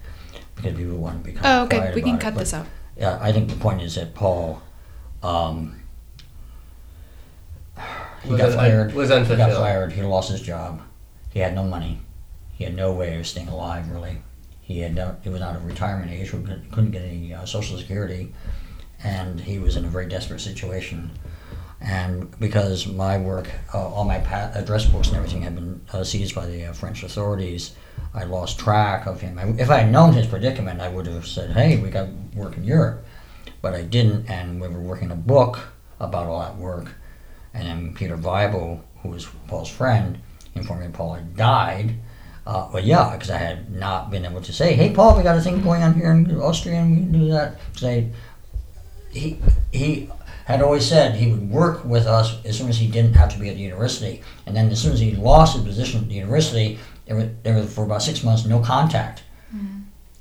because people want to be kind Oh, okay. quiet We can about it, cut this out. Yeah, I think the point is that Paul, um, he Was got un- fired. was He got unfulfilled. fired. He lost his job. He had no money. He had no way of staying alive. Really, he had no, he was out of retirement age. couldn't get any uh, social security, and he was in a very desperate situation. And because my work, uh, all my pa- address books and everything had been uh, seized by the uh, French authorities, I lost track of him. I, if I had known his predicament, I would have said, "Hey, we got work in Europe," but I didn't. And we were working a book about all that work, and then Peter Weibel, who was Paul's friend, informed me Paul had died. Uh, well, yeah, because I had not been able to say, "Hey, Paul, we got a thing going on here in Austria, and we can do that." Say, he he had always said he would work with us as soon as he didn't have to be at the university, and then as soon as he lost his position at the university, there was, there was for about six months no contact,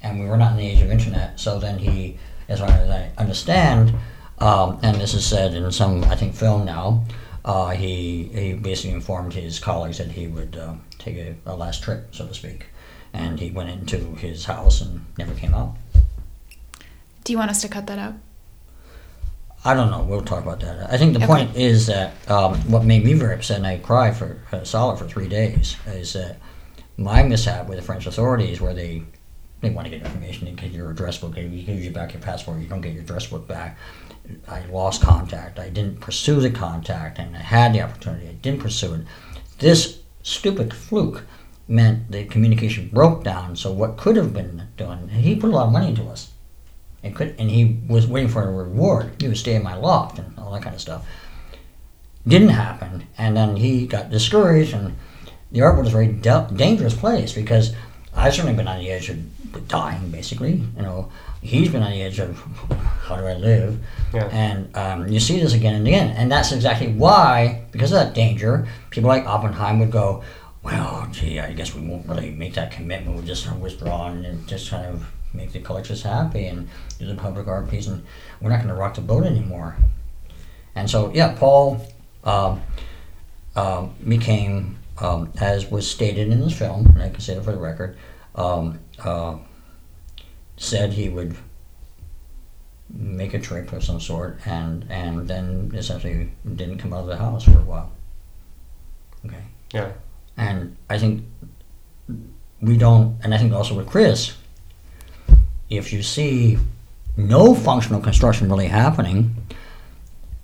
and we were not in the age of internet. So then he, as far as I understand, um, and this is said in some I think film now, uh, he he basically informed his colleagues that he would uh, take a, a last trip, so to speak, and he went into his house and never came out. Do you want us to cut that out? I don't know. We'll talk about that. I think the Okay. point is that um, what made me very upset, and I cried for uh, solid for three days, is that my mishap with the French authorities, where they they want to get information, they get your address book, they give you back your passport, you don't get your address book back. I lost contact. I didn't pursue the contact, and I had the opportunity. I didn't pursue it. This stupid fluke meant the communication broke down. So what could have been done? He put a lot of money into us. It could, and he was waiting for a reward. He would stay in my loft and all that kind of stuff. Didn't happen, and then he got discouraged, and the art world is a very da- dangerous place because I've certainly been on the edge of dying. Basically, you know, he's been on the edge of how do I live, Yeah. and um, you see this again and again, and that's exactly why, because of that danger, people like Oppenheim would go, well, gee, I guess we won't really make that commitment. We'll just withdraw and just kind of make the collectors happy and do the public art piece, and we're not going to rock the boat anymore. And so, yeah, Paul um, um, became, um, as was stated in this film, and I can say it for the record, um, uh, said he would make a trip of some sort, and and then essentially didn't come out of the house for a while. Okay. Yeah. And I think we don't, and I think also with Chris, if you see no functional construction really happening,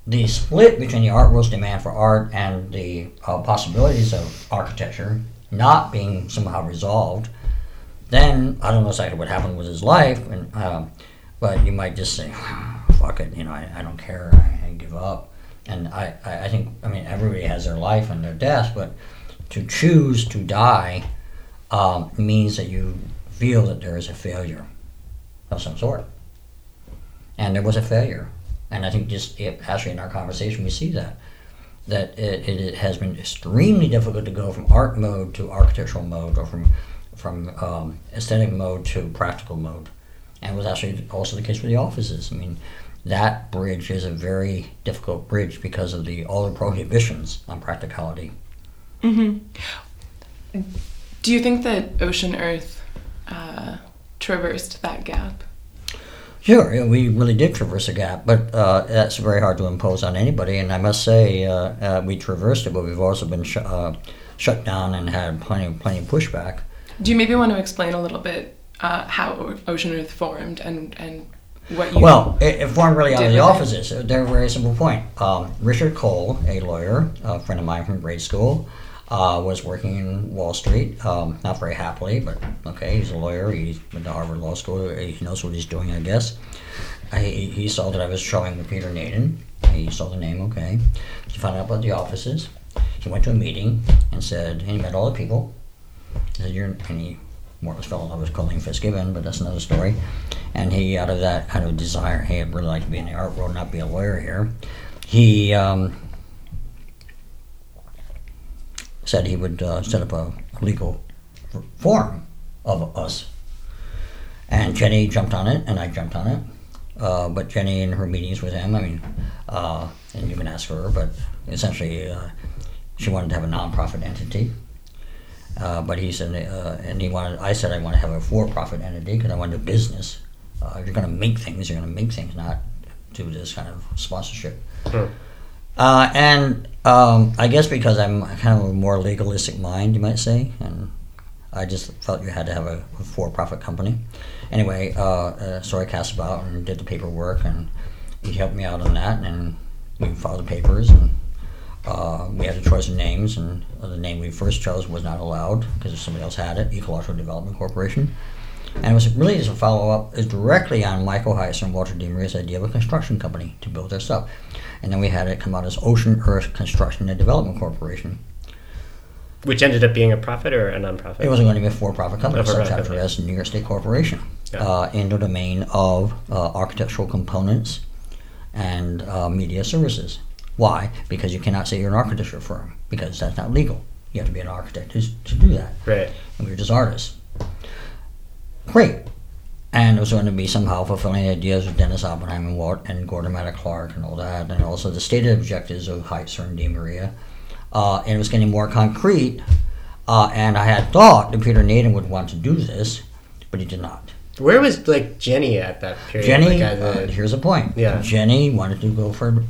the split between the art world's demand for art and the uh, possibilities of architecture not being somehow resolved, then I don't know exactly what happened with his life, and um, but you might just say, *sighs* "Fuck it," you know, I, I don't care, I, I give up. And I, I, I think, I mean, everybody has their life and their death, but to choose to die um, means that you feel that there is a failure of some sort. And there was a failure. And I think just it, actually in our conversation we see that. That it, it, it has been extremely difficult to go from art mode to architectural mode or from from um, aesthetic mode to practical mode. And it was actually also the case with the offices. I mean, that bridge is a very difficult bridge because of the all the prohibitions on practicality. Do you think that Ocean Earth uh, traversed that gap? Sure, yeah, we really did traverse a gap, but uh, that's very hard to impose on anybody. And I must say, uh, uh, we traversed it, but we've also been sh- uh, shut down and had plenty, plenty of pushback. Do you maybe want to explain a little bit uh, how Ocean Earth formed and, and what you Well, it, it formed really out of the with it. offices. They're a very simple point. Um, Richard Cole, a lawyer, a friend of mine from grade school, uh, was working in Wall Street, um, not very happily, but okay, he's a lawyer. He went to Harvard Law School. He knows what he's doing, I guess. I, he saw that I was showing with Peter Nadin. He saw the name, okay. He found out about the offices. He went to a meeting and said, and he met all the people. He said, You're, and he more or less fell in love with Colleen Fitzgibbon, but that's another story. And he, out of that kind of desire, hey, I'd really like to be in the art world, not be a lawyer here, he um, said he would uh, set up a legal form of us. And Jenny jumped on it, and I jumped on it. Uh, but Jenny, in her meetings with him, I mean, uh, and you can ask her, but essentially, uh, she wanted to have a nonprofit entity. Uh, but he said, uh, and he wanted. I said I want to have a for-profit entity because I want to do business. Uh, if you're going to make things, you're going to make things, not do this kind of sponsorship. Hmm. Uh, and um, I guess because I'm kind of a more legalistic mind, you might say, and I just felt you had to have a, a for-profit company. Anyway, uh, uh, so I cast about and did the paperwork, and he helped me out on that, and we filed the papers, and uh, we had a choice of names, and the name we first chose was not allowed because somebody else had it, Ecological Development Corporation. And it was really just a follow-up is directly on Michael Heizer and Walter De Maria's idea of a construction company to build their stuff. And then we had it come out as Ocean Earth Construction and Development Corporation. which ended up being a profit or a nonprofit. It wasn't going to be a for-profit company, A for-profit subchapter as New York State Corporation, Yeah. uh, in the domain of uh, architectural components and uh, media services. Why? Because you cannot say you're an architecture firm because that's not legal. You have to be an architect to, to do that. right. And we are just artists. Great. And it was going to be somehow fulfilling ideas of Dennis Oppenheim and, Walt, and Gordon Matta Clark and all that, and also the stated objectives of Heizer and De Maria. Uh, and it was getting more concrete. Uh, and I had thought that Peter Nadin would want to do this, but he did not. Where was like Jenny at that period? Jenny, like, uh, here's a point. Yeah. Jenny wanted to go for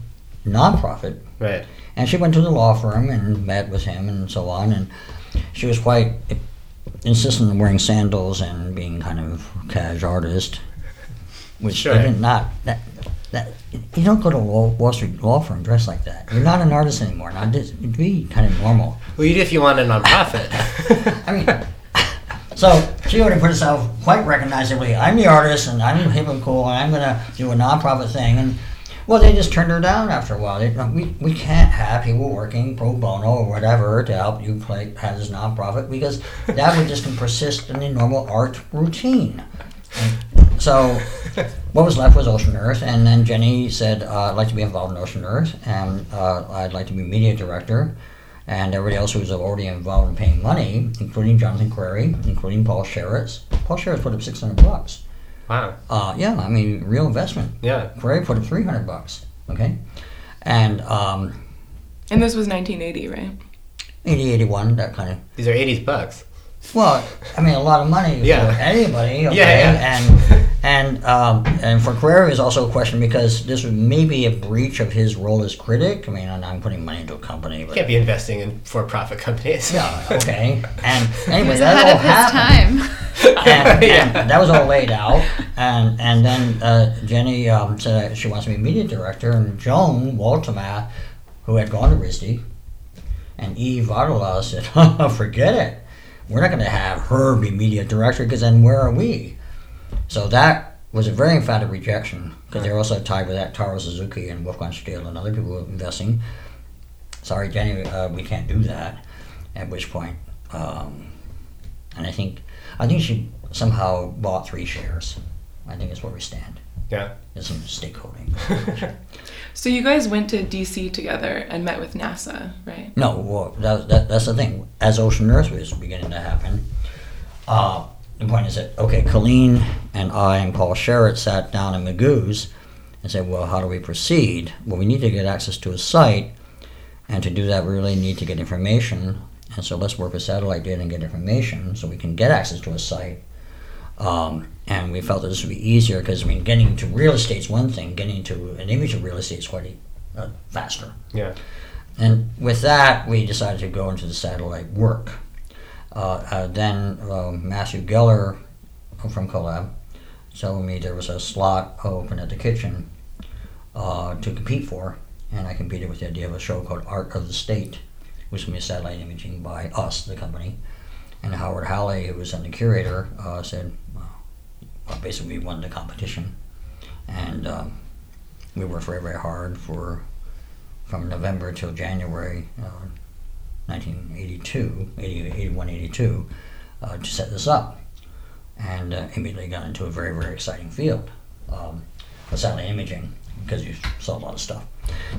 nonprofit, right. and she went to the law firm and met with him and so on. And she was quite insistent on wearing sandals and being kind of cash artist, which Sure. I did not. That, that you don't go to a Wall, Street law firm dressed like that. You're not an artist anymore. Now, it'd be kind of normal. Well, you do if you want a nonprofit. *laughs* *laughs* I mean, so she already put herself quite recognizably. I'm the artist, and I'm hip and cool, and I'm gonna do a nonprofit thing. And well, they just turned her down after a while. They, we we can't have people working pro bono or whatever to help you play have this nonprofit because that would just persist in the normal art routine. And so what was left was Ocean Earth, and then Jenny said, uh, "I'd like to be involved in Ocean Earth, and uh, I'd like to be media director." And everybody else who was already involved in paying money, including Jonathan Crary, including Paul Sharits. Paul Sharits put up six hundred bucks. Wow. Uh, yeah, I mean, real investment. Yeah. Crary put up three hundred bucks. Okay, and um, And this was 1980, right? 80, 81, that kind of. These are 80s bucks. Well, I mean, a lot of money Yeah. for anybody. *laughs* Okay? Yeah, yeah. And and um, and for Crary is also a question because this was maybe a breach of his role as critic. I mean, I'm I'm putting money into a company, but Can't be investing in for-profit companies. yeah, okay. And He anyway, that all happened. time. and, *laughs* Yeah. and that was all laid out. And and then uh, Jenny um, said she wants to be media director, and Joan Waltemath, who had gone to RISD, and Eve Vadala said, *laughs* "Forget it. We're not going to have her be media director because then where are we?" So that was a very emphatic rejection because they're also tied with that Taro Suzuki and Wolfgang Staehle and other people investing. Sorry, Jenny, uh, we can't do that. At which point, um, and I think I think she somehow bought three shares. I think is where we stand. Yeah. There's some stakeholding. *laughs* So you guys went to DC together and met with NASA, right? no, well, that, that, that's the thing. As Ocean Earth was beginning to happen, uh, the point is that, okay, Colleen and I and Paul Sharits sat down in Magoo's and said, well, how do we proceed? Well, we need to get access to a site, and to do that, we really need to get information. And so let's work with Satellite Data and get information so we can get access to a site. Um, and we felt that this would be easier because, I mean, getting to real estate is one thing, getting to an image of real estate is quite uh, faster. Yeah. And with that, we decided to go into the satellite work. Uh, uh, then uh, Matthew Geller from Colab told me there was a slot open at the kitchen uh, to compete for, and I competed with the idea of a show called Art of the State, which be satellite imaging by us, the company. And Howard Halle, who was then the curator, uh, said, well, well, basically, we won the competition. And um, we worked very, very hard for from November till January uh, 1982, 80, 81, 82, uh, to set this up. And uh, immediately got into a very, very exciting field um, of satellite imaging because you saw a lot of stuff.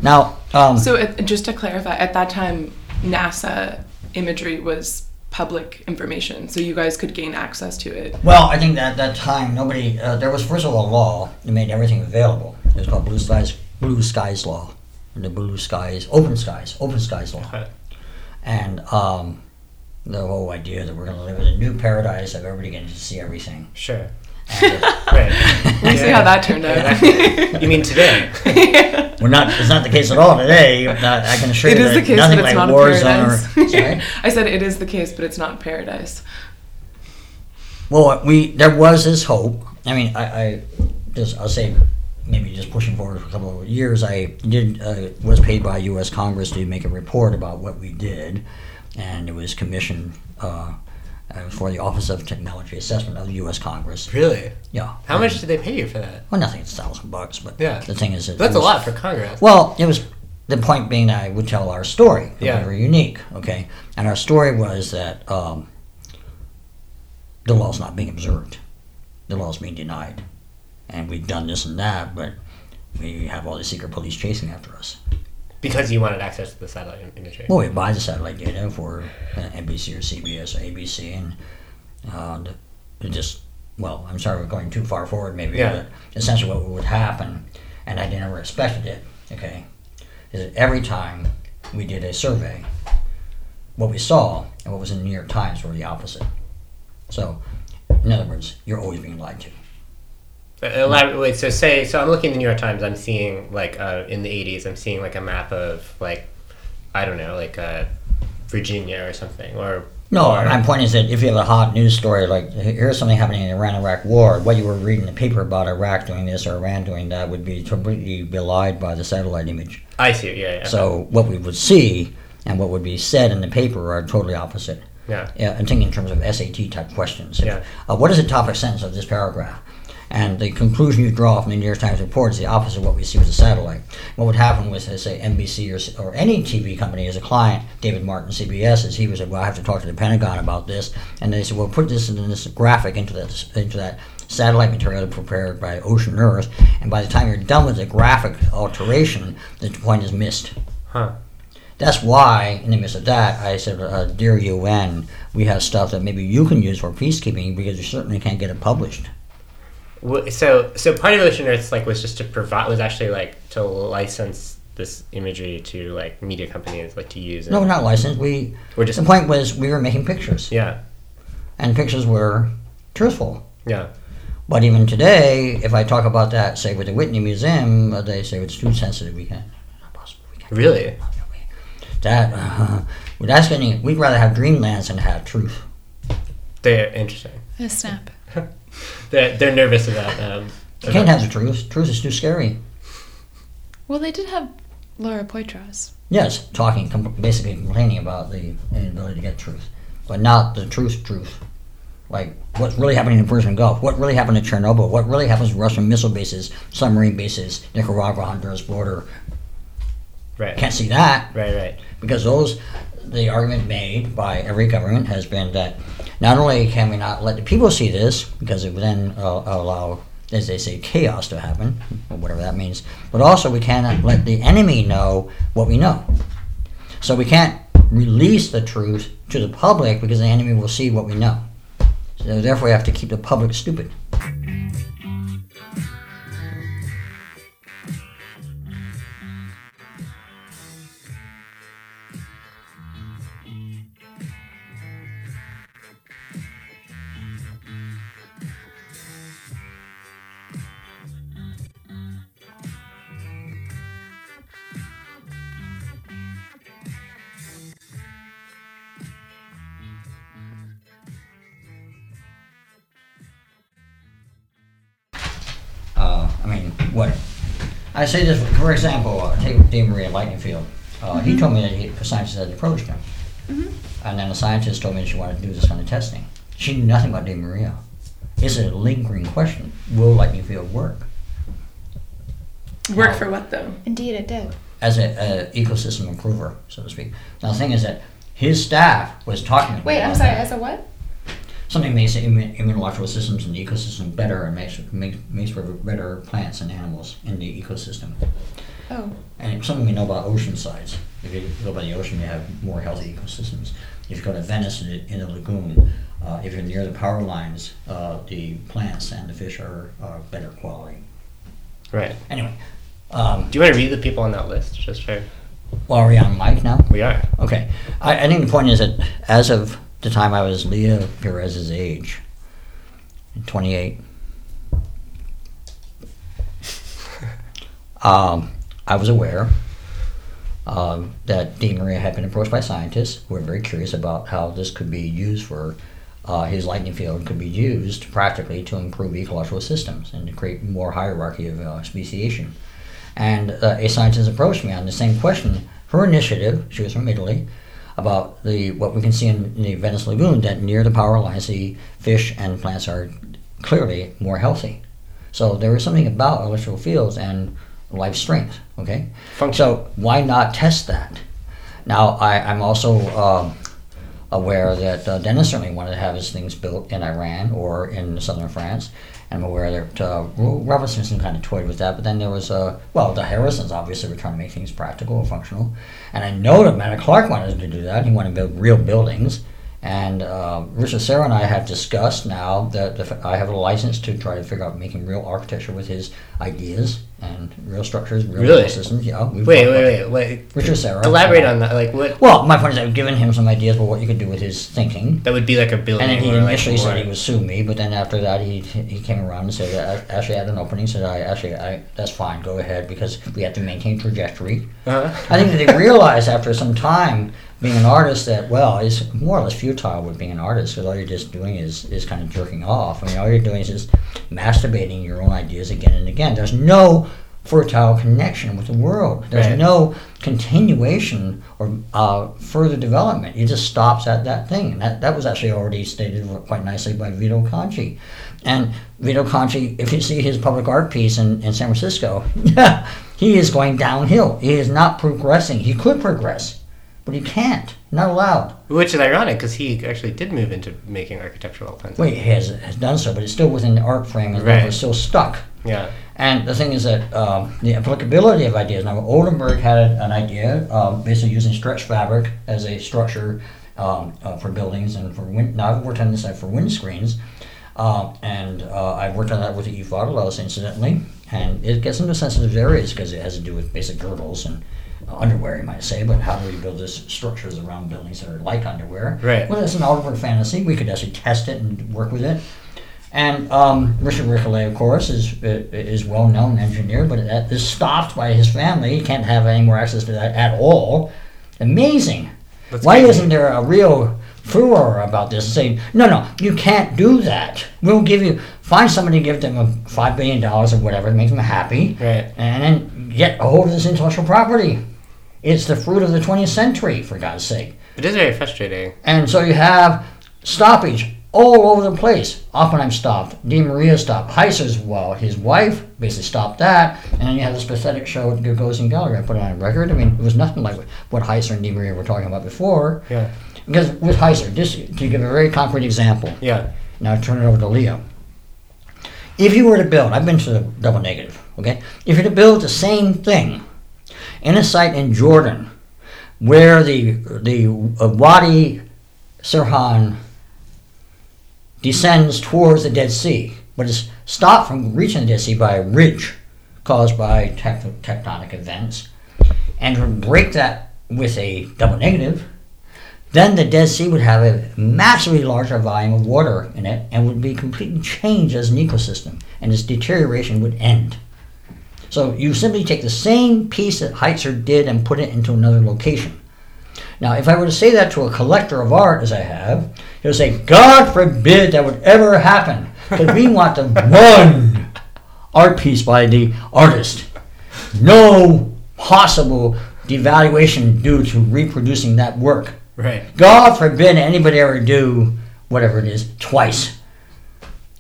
Now, um, So it, just to clarify, at that time, NASA imagery was public information, so you guys could gain access to it. well, I think that at that time nobody uh, there was first of all a law that made everything available. It was called Blue Skies Blue Skies Law, the Blue Skies Open Skies Open Skies Law. Okay. and um, the whole idea that we're going to live in a new paradise of everybody getting to see everything. Sure. And *laughs* Right. We'll see how that turned out. you mean today? *laughs* we're not. It's not the case at all today. Not, I can assure It you is that the case, nothing but it's like not a Warzone or. paradise. Sorry? *laughs* I said it is the case, but it's not paradise. Well, we there was this hope. I mean, I, I just I'll say maybe just pushing forward for a couple of years. I did uh, was paid by U.S. Congress to make a report about what we did, and it was commissioned uh, uh, for the Office of Technology Assessment of the U.S. Congress. Really? Yeah. How much did they pay you for that? Well, nothing. It's a thousand bucks, but Yeah. the thing is, that That's it a lot for Congress. Well, it was the point being that I would tell our story. Yeah. We were unique, okay? And our story was that um, the law's not being observed, the law's being denied. And we've done this and that, but we have all the secret police chasing after us. Because you wanted access to the satellite im- imagery. Well, we buy the satellite data for uh, NBC or CBS or ABC, and uh, just, well, I'm sorry we're going too far forward maybe, Yeah. but essentially what would happen, and I never expected it, okay, is that every time we did a survey, what we saw and what was in the New York Times were the opposite. So, in other words, you're always being lied to. Elabor- wait, so say, so I'm looking at the New York Times. I'm seeing like uh, in the '80s, I'm seeing like a map of like, I don't know, like uh, Virginia or something, or No, or, my point is that if you have a hot news story like here's something happening in the Iran-Iraq war, what you were reading in the paper about Iraq doing this or Iran doing that would be completely belied by the satellite image. I see, yeah, yeah, So what we would see and what would be said in the paper are totally opposite. yeah, Yeah, I'm thinking in terms of SAT type questions. Yeah. Uh, what is the topic sentence of this paragraph? And the conclusion you draw from the New York Times report is the opposite of what we see with the satellite. What would happen with, uh, say, NBC or, or any TV company as a client, David Martin, CBS, is he would say, well, I have to talk to the Pentagon about this. And they said, well, put this in this graphic into that, into that satellite material prepared by Ocean Earth. And by the time you're done with the graphic alteration, the point is missed. huh? That's why, in the midst of that, I said, uh, "Dear UN, we have stuff that maybe you can use for peacekeeping because you certainly can't get it published." Wh- So, so part of Ocean Earth like was just to provide was actually like to license this imagery to like media companies like to use. No, not licensed. We we're just the point was we were making pictures, yeah, and pictures were truthful. yeah, But even today, if I talk about that, say with the Whitney Museum, uh, they say it's too sensitive. We can't. Not possible. We can't. really. That uh, that's getting. We'd rather have dreamlands than have truth. They're interesting. A snap. They're, they're nervous about. Um, You *laughs* can't have the truth. Truth is too scary. Well, they did have Laura Poitras. Yes, talking, com- basically complaining about the inability to get truth, but not the truth. Truth, like what's really happening in the Persian Gulf, what really happened in Chernobyl, what really happens with Russian missile bases, submarine bases, Nicaragua, Honduras border. right, Can't see that right, right. because those. The argument made by every government has been that not only can we not let the people see this because it would then uh, allow, as they say, chaos to happen, or whatever that means, but also we cannot let the enemy know what we know. So we can't release the truth to the public because the enemy will see what we know. So therefore, we have to keep the public stupid. What? I say this, for example, uh, take De Maria Lightningfield. Uh, He told me that he, a scientist had approached him. And then the scientist told me she wanted to do this kind of testing. She knew nothing about De Maria. It's a lingering question. Will Lightning Field work? Work for what though? Indeed, it did. As an ecosystem improver, so to speak. Now, the thing is that his staff was talking to me Wait, I'm sorry. that. As a what? Something makes the immu- immunological systems in the ecosystem better and makes, makes, makes for better plants and animals in the ecosystem. Oh, And it's something we know about ocean sides. If you go by the ocean, you have more healthy ecosystems. If you go to Venice in the, in the lagoon, uh, if you're near the power lines, uh, the plants and the fish are uh, better quality. Right. Anyway, um, Do you want to read the people on that list, just for? well, are we on mic now? We are. Okay. I, I think the point is that as of the time I was Leah Perez's age, 28, *laughs* um, I was aware um, that De Maria had been approached by scientists who were very curious about how this could be used for uh, his lightning field could be used practically to improve ecological systems and to create more hierarchy of uh, speciation. And uh, a scientist approached me on the same question. Her initiative, she was from Italy, about the what we can see in, in the Venice Lagoon that near the power lines, the fish and plants are clearly more healthy. So there is something about electrical fields and life strength. Okay, Function. so why not test that? Now I, I'm also um, aware that uh, Dennis certainly wanted to have his things built in Iran or in southern France. And I'm aware that uh, Robert Smithson kind of toyed with that, but then there was, uh, well, the Harrisons obviously were trying to make things practical and functional. And I know that Matta Clark wanted to do that. He wanted to build real buildings. And uh, Richard Serra and I have discussed now that I have a license to try to figure out making real architecture with his ideas and real structures, real Really? systems. Yeah, we've Wait, wait, wait, wait. Richard Serra. Elaborate on that. Like what? Well, my point is I've given him some ideas for what you could do with his thinking. That would be like a building. And then he or, like, initially said more- he would sue me, but then after that he he came around and said I actually had an opening. Said I actually I that's fine, go ahead because we have to maintain trajectory. Uh-huh. I think that they realized after some time being an artist that well it's more or less futile with being an artist because all you're just doing is is kind of jerking off. I mean all you're doing is just masturbating your own ideas again and again. There's no fertile connection with the world. There's Right. no continuation or uh, further development. It just stops at that thing. And that, that was actually already stated quite nicely by Vito Acconci. And Vito Acconci, if you see his public art piece in, in San Francisco, *laughs* he is going downhill. He is not progressing. He could progress, but he can't. Not allowed. Which is ironic because he actually did move into making architectural plans. Well, he has, has done so, but it's still within the art frame and Right. it's still stuck. Yeah. And the thing is that um, the applicability of ideas. Now, Oldenburg had an idea, um, basically using stretch fabric as a structure um, uh, for buildings and for wind. Now, I've worked on this side for windscreens, um, and uh, I've worked on that with the E. Incidentally. And it gets into sensitive areas because it has to do with basic girdles and uh, underwear, you might say. But how do we build this structures around buildings that are like underwear? Right. Well, that's an Oldenburg fantasy. We could actually test it and work with it. And um, Richard Ricolais, of course, is is well known engineer, but that is stopped by his family. He can't have any more access to that at all. Amazing. That's Why crazy. isn't there a real furor about this? Saying, no, no, you can't do that. We'll give you find somebody, give them a five billion dollars or whatever, make them happy, Right. and then get a hold of this intellectual property. It's the fruit of the 20th century, for God's sake. It is very frustrating. And so you have stoppage all over the place. Oppenheim stopped. De Maria stopped. Heizer's, well, his wife basically stopped that. And then you have this pathetic show at Gagosian Gallery. I put it on a record. I mean, it was nothing like what Heizer and De Maria were talking about before. Yeah. Because with Heiser, just to give a very concrete example, Yeah. now turn it over to Leo. If you were to build, I've been to the double negative, okay? If you were to build the same thing in a site in Jordan where the, the uh, Wadi Sirhan descends towards the Dead Sea, but is stopped from reaching the Dead Sea by a ridge caused by tect- tectonic events, and to break that with a double negative, then the Dead Sea would have a massively larger volume of water in it and would be completely changed as an ecosystem, and its deterioration would end. So you simply take the same piece that Heizer did and put it into another location. Now, if I were to say that to a collector of art, as I have, he would say, God forbid that would ever happen, because we *laughs* want the one art piece by the artist. No possible devaluation due to reproducing that work. Right. God forbid anybody ever do whatever it is twice.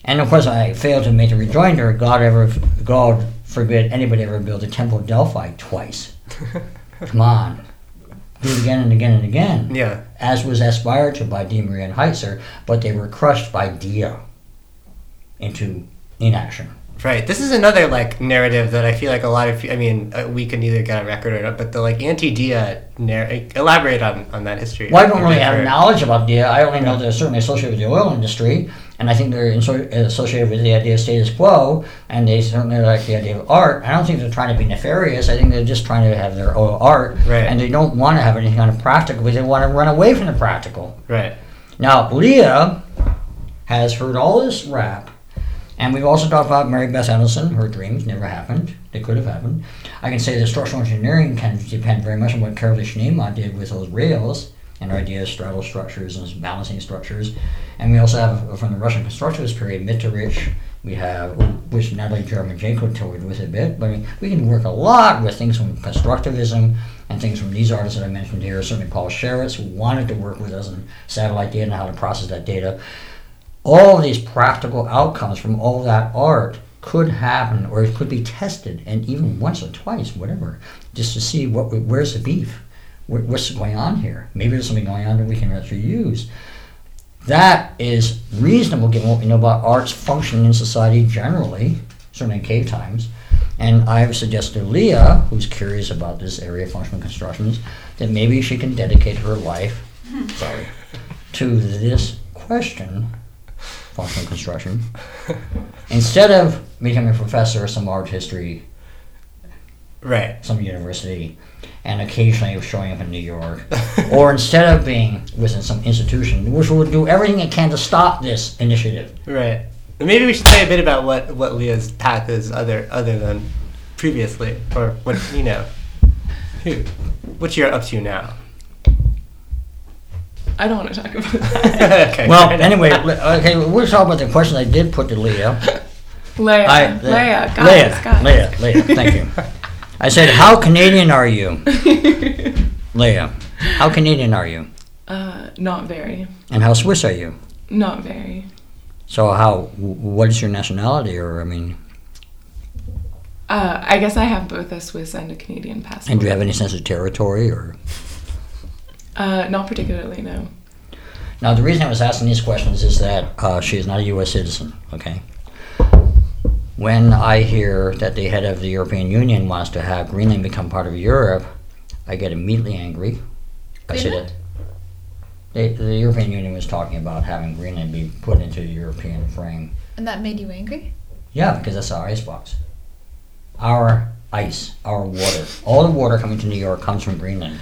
And of course, I failed to make the rejoinder. God ever, God forbid anybody ever build a temple of Delphi twice. *laughs* Come on, do it again and again and again, Yeah. as was aspired to by De Maria and Heizer, but they were crushed by Dia into inaction. Right. This is another like narrative that I feel like a lot of I mean uh, we can either get a record or not, but the like anti-Dia narr- elaborate on, on that history. Well, I don't really have knowledge about Dia. I only know they're certainly associated with the oil industry, and I think they're uh, associated with the idea of status quo, and they certainly like the idea of art. I don't think they're trying to be nefarious. I think they're just trying to have their own art, Right. and they don't want to have anything kind of practical, because they want to run away from the practical. Right. Now, Leah has heard all this rap, and we've also talked about Mary Beth Edelson. Her dreams never happened. They could have happened. I can say that structural engineering can depend very much on what Carolee Schneemann did with those rails and her idea of straddle structures and balancing structures. And we also have, from the Russian constructivist period, Mitterich, we have, which Natalie Jeremijenko toyed with a bit, but I mean, we can work a lot with things from constructivism and things from these artists that I mentioned here, certainly Paul Sharits, who wanted to work with us in satellite data and how to process that data. All of these practical outcomes from all that art could happen or it could be tested, and even once or twice, whatever, just to see what where's the beef, what's going on here. Maybe there's something going on that we can actually use. That is reasonable given what we know about art's function in society generally, certainly in cave times. And I've suggested to Leah, who's curious about this area of functional constructions, that maybe she can dedicate her life, *laughs* sorry, to this question, functional construction, *laughs* instead of becoming a professor of some art history, Right. some university, and occasionally showing up in New York, *laughs* or instead of being within some institution, which will do everything it can to stop this initiative. Right. Maybe we should say a bit about what, what Leah's path is other other than previously, or what you know, who, what you're up to now. I don't want to talk about that. *laughs* okay. Well, anyway, okay, we'll talk about the question I did put to Leah. Leia, I- Leia, guys, Leah, guys. Leah, Leah, thank you. *laughs* I said, *laughs* how Canadian are you? *laughs* Leah, how Canadian are you? Uh, not very. And how Swiss are you? Not very. So how, what is your nationality, or, I mean, Uh, I guess I have both a Swiss and a Canadian passport. and do you have any sense of territory, or? Uh, not particularly, no. Now, the reason I was asking these questions is that uh, she is not a U.S. citizen, okay? When I hear that the head of the European Union wants to have Greenland become part of Europe, I get immediately angry. I say that the, the European Union was talking about having Greenland be put into the European frame. And that made you angry? Yeah, because that's our icebox. Our ice, our water, all the water coming to New York comes from Greenland.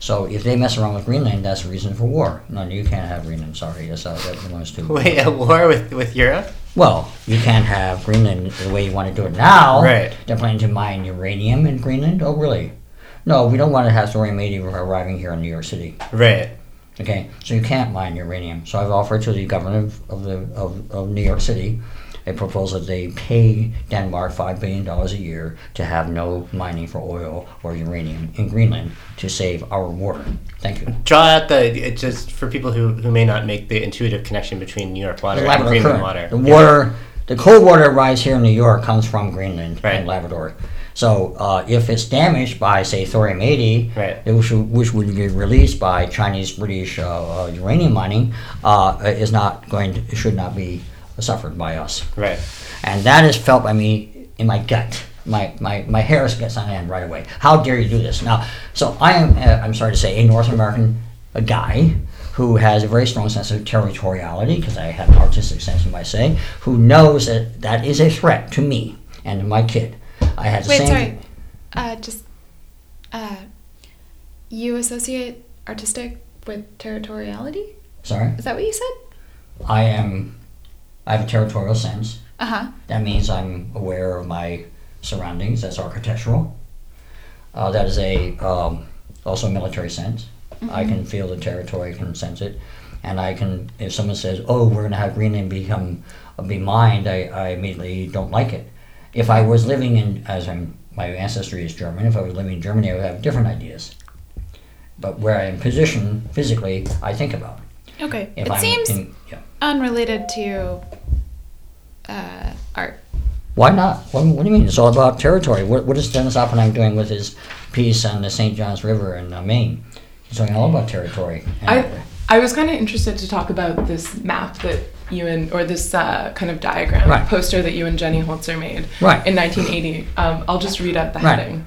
So if they mess around with Greenland, that's a reason for war. No, you can't have Greenland. Sorry, that's uh, that belongs to. Wait, at war with with Europe? Well, you can't have Greenland the way you want to do it now. Right. They're planning to mine uranium in Greenland. Oh, really? No, we don't want to have thorium 80 arriving here in New York City. Right. Okay, so you can't mine uranium. So I've offered to the governor of, of the of, of New York City a proposal that they pay Denmark five billion dollars a year to have no mining for oil or uranium in Greenland to save our water. Thank you. Draw out the just for people who, who may not make the intuitive connection between New York water and Greenland current. water. The Yeah. water, the cold water rise here in New York comes from Greenland Right. and Labrador. So uh, if it's damaged by, say, thorium 80, Right. which, which would be released by Chinese British uh, uranium mining, uh, is not going to, should not be suffered by us. Right. And that is felt by me in my gut. My, my, my hairs gets on end right away. How dare you do this? Now, so I am, uh, I'm sorry to say, a North American a guy who has a very strong sense of territoriality, because I have an artistic sense, you might say, who knows that that is a threat to me and to my kid. I had the Wait, same. sorry. Uh, just, uh, you associate artistic with territoriality? Sorry? Is that what you said? I am, I have a territorial sense. Uh huh. That means I'm aware of my surroundings. That's architectural. Uh, that is a um, also a military sense. I can feel the territory, I can sense it, and I can. If someone says, "Oh, we're going to have Greenland become be mined," I, I immediately don't like it. If I was living in, as I'm, my ancestry is German. If I was living in Germany, I would have different ideas. But where I am positioned physically, I think about. Okay. If it I'm seems in, yeah. unrelated to uh, art. Why not? What, what do you mean? It's all about territory. What, what is Dennis Oppenheim doing with his piece on the St. Johns River in uh, Maine? He's talking all about territory. I I was kind of interested to talk about this map that you and or this uh, kind of diagram Right. poster that you and Jenny Holzer made Right. in 1980. Um, I'll just read out the Right. heading.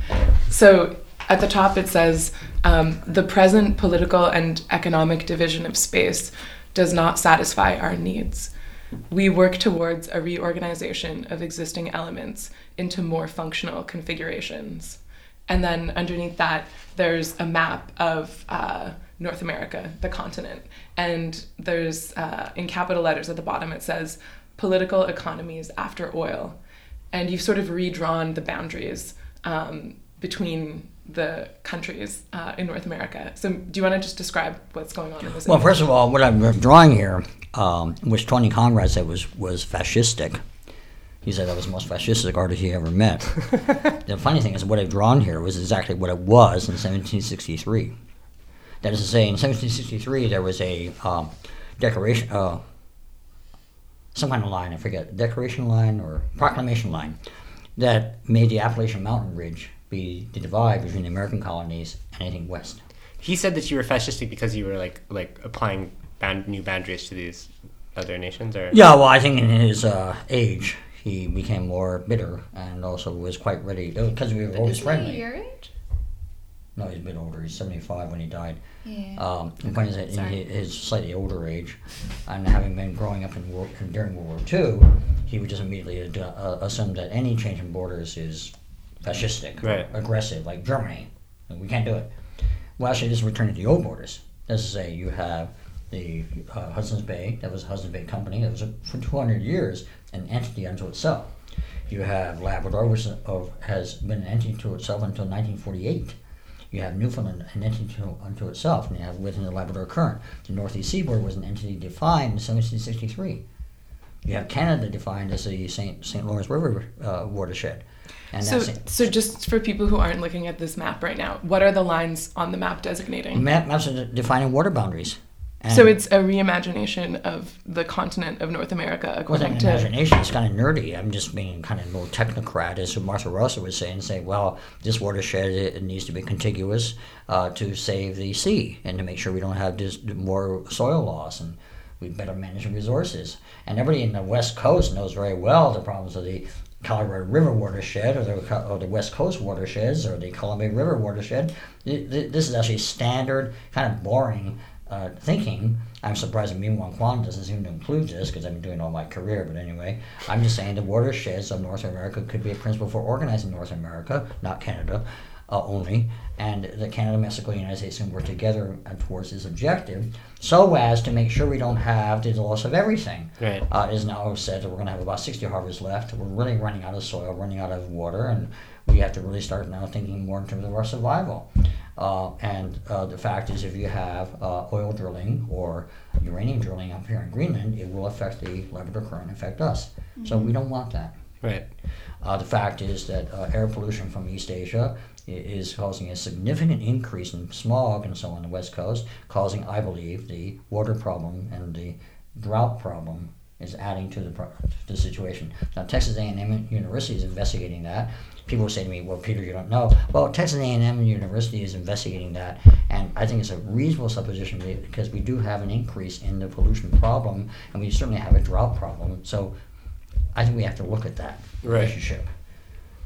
So at the top it says um, the present political and economic division of space does not satisfy our needs. We work towards a reorganization of existing elements into more functional configurations. And then underneath that, there's a map of uh, North America, the continent. And there's, uh, in capital letters at the bottom, it says political economies after oil. And you've sort of redrawn the boundaries um, between the countries uh, in North America. So, do you want to just describe what's going on in this? well, image? first of all, what I'm drawing here, um, which Tony Conrad said was, was fascistic. He said that was the most fascistic artist he ever met. *laughs* the funny thing is, what I've drawn here was exactly what it was in 1763. That is to say, in 1763, there was a um, decoration, uh, some kind of line, I forget, Declaration line or Proclamation line, that made the Appalachian Mountain Ridge be the divide between the American colonies and anything west. He said that you were fascistic because you were like like applying bound, new boundaries to these other nations, or Yeah, well, I think in his uh, age, he became more bitter and also was quite ready, because we were always Is he friendly. your age? No, he's a bit older. He's 75 when he died. Yeah. Um, the point is that in his slightly older age, and having been growing up in world, during World War II, he would just immediately ad- uh, assume that any change in borders is fascistic, Right. aggressive, like Germany. We can't do it. Well, actually, this is returning to the old borders. That's to say, you have the uh, Hudson's Bay, that was Hudson's Bay Company, that was a, for 200 years an entity unto itself. You have Labrador, which of, has been an entity to itself until 1948. You have Newfoundland, an entity to, unto itself, and you have within the Labrador Current. The Northeast Seaboard was an entity defined in 1763. You have Canada defined as the St. St. Lawrence River uh, watershed. And So, that's so just for people who aren't looking at this map right now, what are the lines on the map designating? map, maps are defining water boundaries. And So it's a reimagination of the continent of North America Well, according to. imagination. It's kind of nerdy. I'm just being kind of a little technocrat, as Martha Rosler was saying. say, well, this watershed it, needs to be contiguous uh, to save the sea and to make sure we don't have this more soil loss and we better manage resources. And everybody in the West Coast knows very well the problems of the Colorado River watershed or the, or the West Coast watersheds or the Columbia River watershed. Th- th- This is actually standard, kind of boring uh, thinking. I'm surprised that Miwon Kwon doesn't seem to include this because I've been doing it all my career. But anyway, I'm just saying the watersheds of North America could be a principle for organizing North America, not Canada uh, only, and that Canada, Mexico, and the United States can work together towards this objective so as to make sure we don't have the loss of everything. Right. Uh, it is now said that we're going to have about 60 harvests left. We're really running out of soil, running out of water, and we have to really start now thinking more in terms of our survival. Uh, and uh, the fact is, if you have uh, oil drilling or uranium drilling up here in Greenland, it will affect the Labrador Current, affect us. So we don't want that. right? Uh, the fact is that uh, air pollution from East Asia is causing a significant increase in smog and so on the West Coast, causing, I believe, the water problem and the drought problem is adding to the, pro- to the situation. Now, Texas A&M University is investigating that. People say to me, "Well, Peter, you don't know." Well, Texas A&M University is investigating that, and I think it's a reasonable supposition because we do have an increase in the pollution problem, and we certainly have a drought problem. So, I think we have to look at that Right. relationship.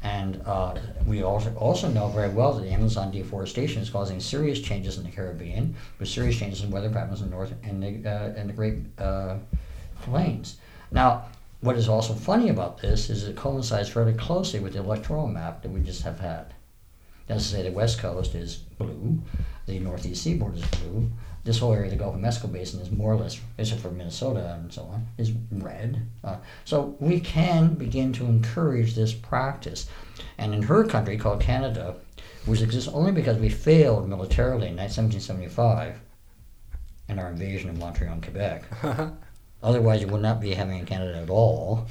And uh, we also also know very well that the Amazon deforestation is causing serious changes in the Caribbean, with serious changes in weather patterns in north in the uh, in the Great uh, Plains. Now, what is also funny about this is it coincides fairly closely with the electoral map that we just have had. That's to say, the West Coast is blue, the Northeast Seaboard is blue. This whole area the Gulf of Mexico basin is more or less, except for Minnesota and so on, is red. Uh, so we can begin to encourage this practice. And in her country, called Canada, which exists only because we failed militarily in 1775 in our invasion of Montreal and Quebec. *laughs* Otherwise, you would not be having a Canada at all.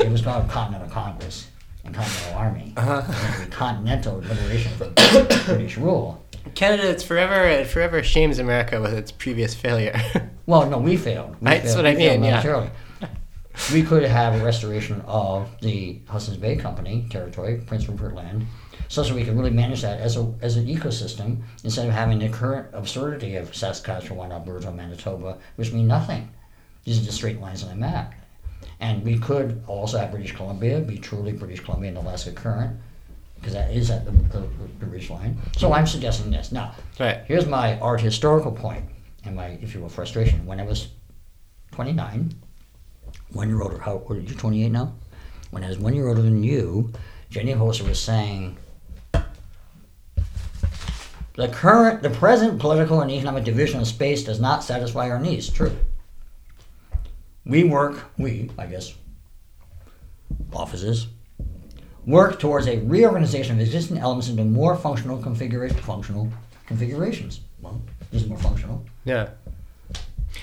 It was called Continental Congress and Continental Army. Uh-huh. It would be Continental liberation from *coughs* British rule. Canada, it's forever, it forever shames America with its previous failure. *laughs* Well, no, we failed. We That's failed. what I We failed mean, yeah. we could have a restoration of the Hudson's Bay Company territory, Prince Rupert Land, so that we can really manage that as a as an ecosystem instead of having the current absurdity of Saskatchewan, Alberta, Manitoba, which mean nothing. These are just straight lines on a map. And we could also have British Columbia be truly British Columbia and Alaska Current, because that is at the, the, the ridge line. So I'm suggesting this. Now, right. Here's my art historical point and my, if you will, frustration. When I was 29, one year older, how old are you, 28 now? When I was one year older than you, Jenny Holzer was saying, the current, the present political and economic division of space does not satisfy our needs. True. We work, we, I guess, offices, work towards a reorganization of existing elements into more functional configuration, functional configurations. Well, these are more functional. Yeah.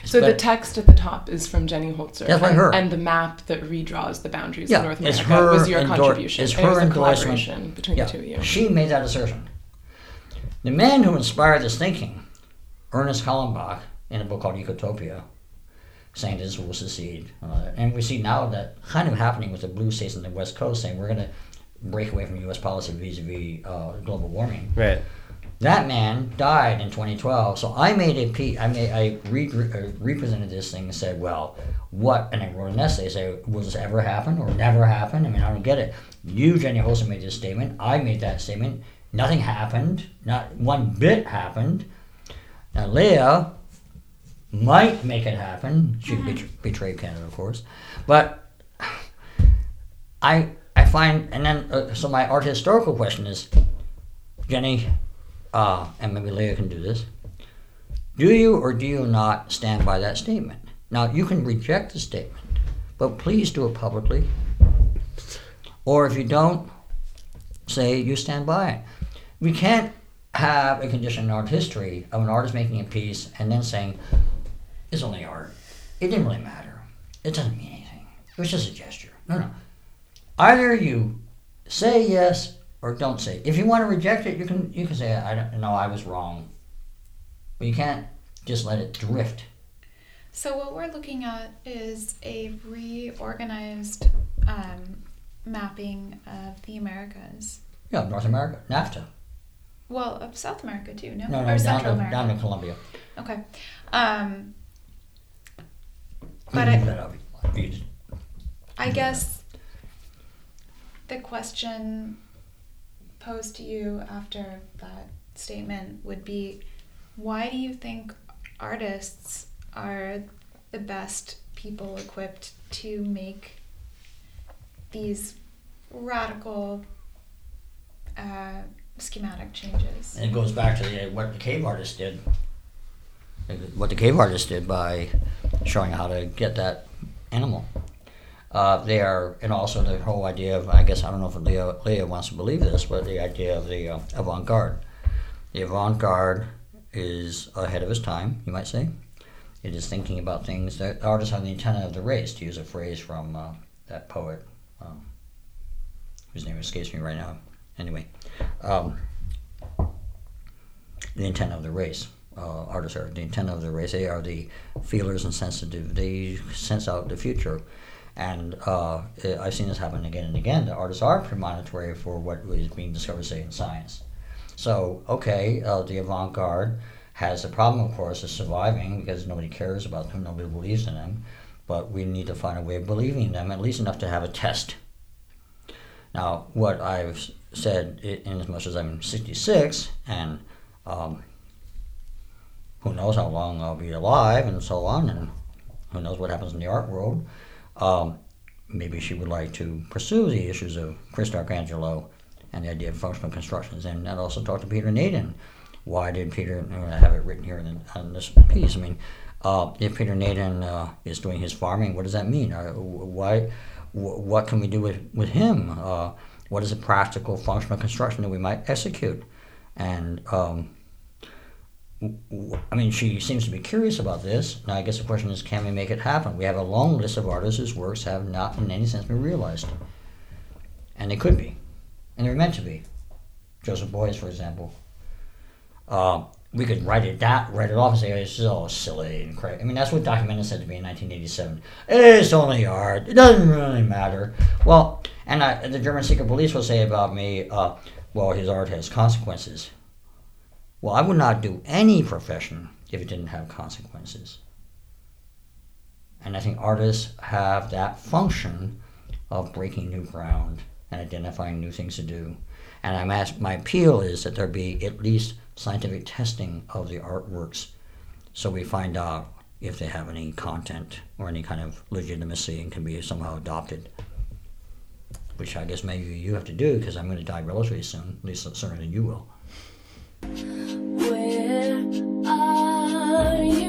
So the text at the top is from Jenny Holzer. That's by and, her. and the map that redraws the boundaries Yeah, of North it's America her was your endor- contribution. it's and it was her a endorsement. collaboration between Yeah, the two of you. she made that assertion. The man who inspired this thinking, Ernest Callenbach, in a book called Ecotopia, saying this will secede. Uh, and we see now that kind of happening with the blue states on the West Coast saying we're going to break away from U.S. policy vis-a-vis uh, global warming. Right. That man died in 2012. So I made a pe- I made I re- uh, represented this thing and said, well, what? And I wrote an essay. Say, will this ever happen or never happen? I mean, I don't get it. You, Jenny Holzer, made this statement. I made that statement. Nothing happened. Not one bit happened. Now Leah might make it happen. She bet- betrayed Canada, of course, but I I find and then uh, so my art historical question is, Jenny, uh, and maybe Leah can do this. Do you or do you not stand by that statement? Now you can reject the statement, but please do it publicly. Or if you don't, say you stand by it. We can't have a condition in art history of an artist making a piece and then saying, it's only art. It didn't really matter. It doesn't mean anything. It was just a gesture. No, no. Either you say yes or don't say. If you want to reject it, you can you can say I don't know I was wrong. But you can't just let it drift. So what we're looking at is a reorganized um, mapping of the Americas. Yeah, North America, NAFTA. Well, of South America too, no? No, or no, down Central to, America. down to Colombia. Okay. Um, But I- leave that up. You just- I guess the question posed to you after that statement would be why do you think artists are the best people equipped to make these radical uh, schematic changes? And it goes back to what the cave artist did. What the cave artist did by showing how to get that animal. Uh, they are, and also the whole idea of, I guess, I don't know if Leah, Leah wants to believe this, but the idea of the uh, avant garde. The avant garde is ahead of its time, you might say. It is thinking about things that artists have the antenna of the race, to use a phrase from uh, that poet, um, whose name escapes me right now. Anyway, um, the intent of the race. Uh, artists are the intent of the race. They are the feelers and sensitive. They sense out the future. And uh, I've seen this happen again and again. The artists are premonitory for what is being discovered, say, in science. So, okay, uh, the avant garde has a problem, of course, of surviving because nobody cares about them, nobody believes in them. But we need to find a way of believing them, at least enough to have a test. Now, what I've said, i- in as much as I'm 66, and um, who knows how long I'll be alive, and so on, and who knows what happens in the art world, um, maybe she would like to pursue the issues of Chris D'Arcangelo and the idea of functional constructions, and I'd also talk to Peter Nadin. Why did Peter? Going to have it written here in, on this piece. I mean, uh, if Peter Nadin uh, is doing his farming, what does that mean? Uh, why? Wh- what can we do with with him? What is a practical functional construction that we might execute? And um, I mean, she seems to be curious about this. Now, I guess the question is, can we make it happen? We have a long list of artists whose works have not, in any sense, been realized, and they could be, and they're meant to be. Joseph Beuys, for example. Uh, we could write it down, write it off, and say "Oh, is all silly and crazy. I mean, that's what Documentus said to me in 1987. It's only art. It doesn't really matter. Well, and I, the German secret police will say about me, uh, well, his art has consequences. Well, I would not do any profession if it didn't have consequences. And I think artists have that function of breaking new ground and identifying new things to do. And I'm asked, my appeal is that there be at least scientific testing of the artworks so we find out if they have any content or any kind of legitimacy and can be somehow adopted. Which I guess maybe you have to do because I'm going to die relatively soon, at least sooner than you will. Where are you?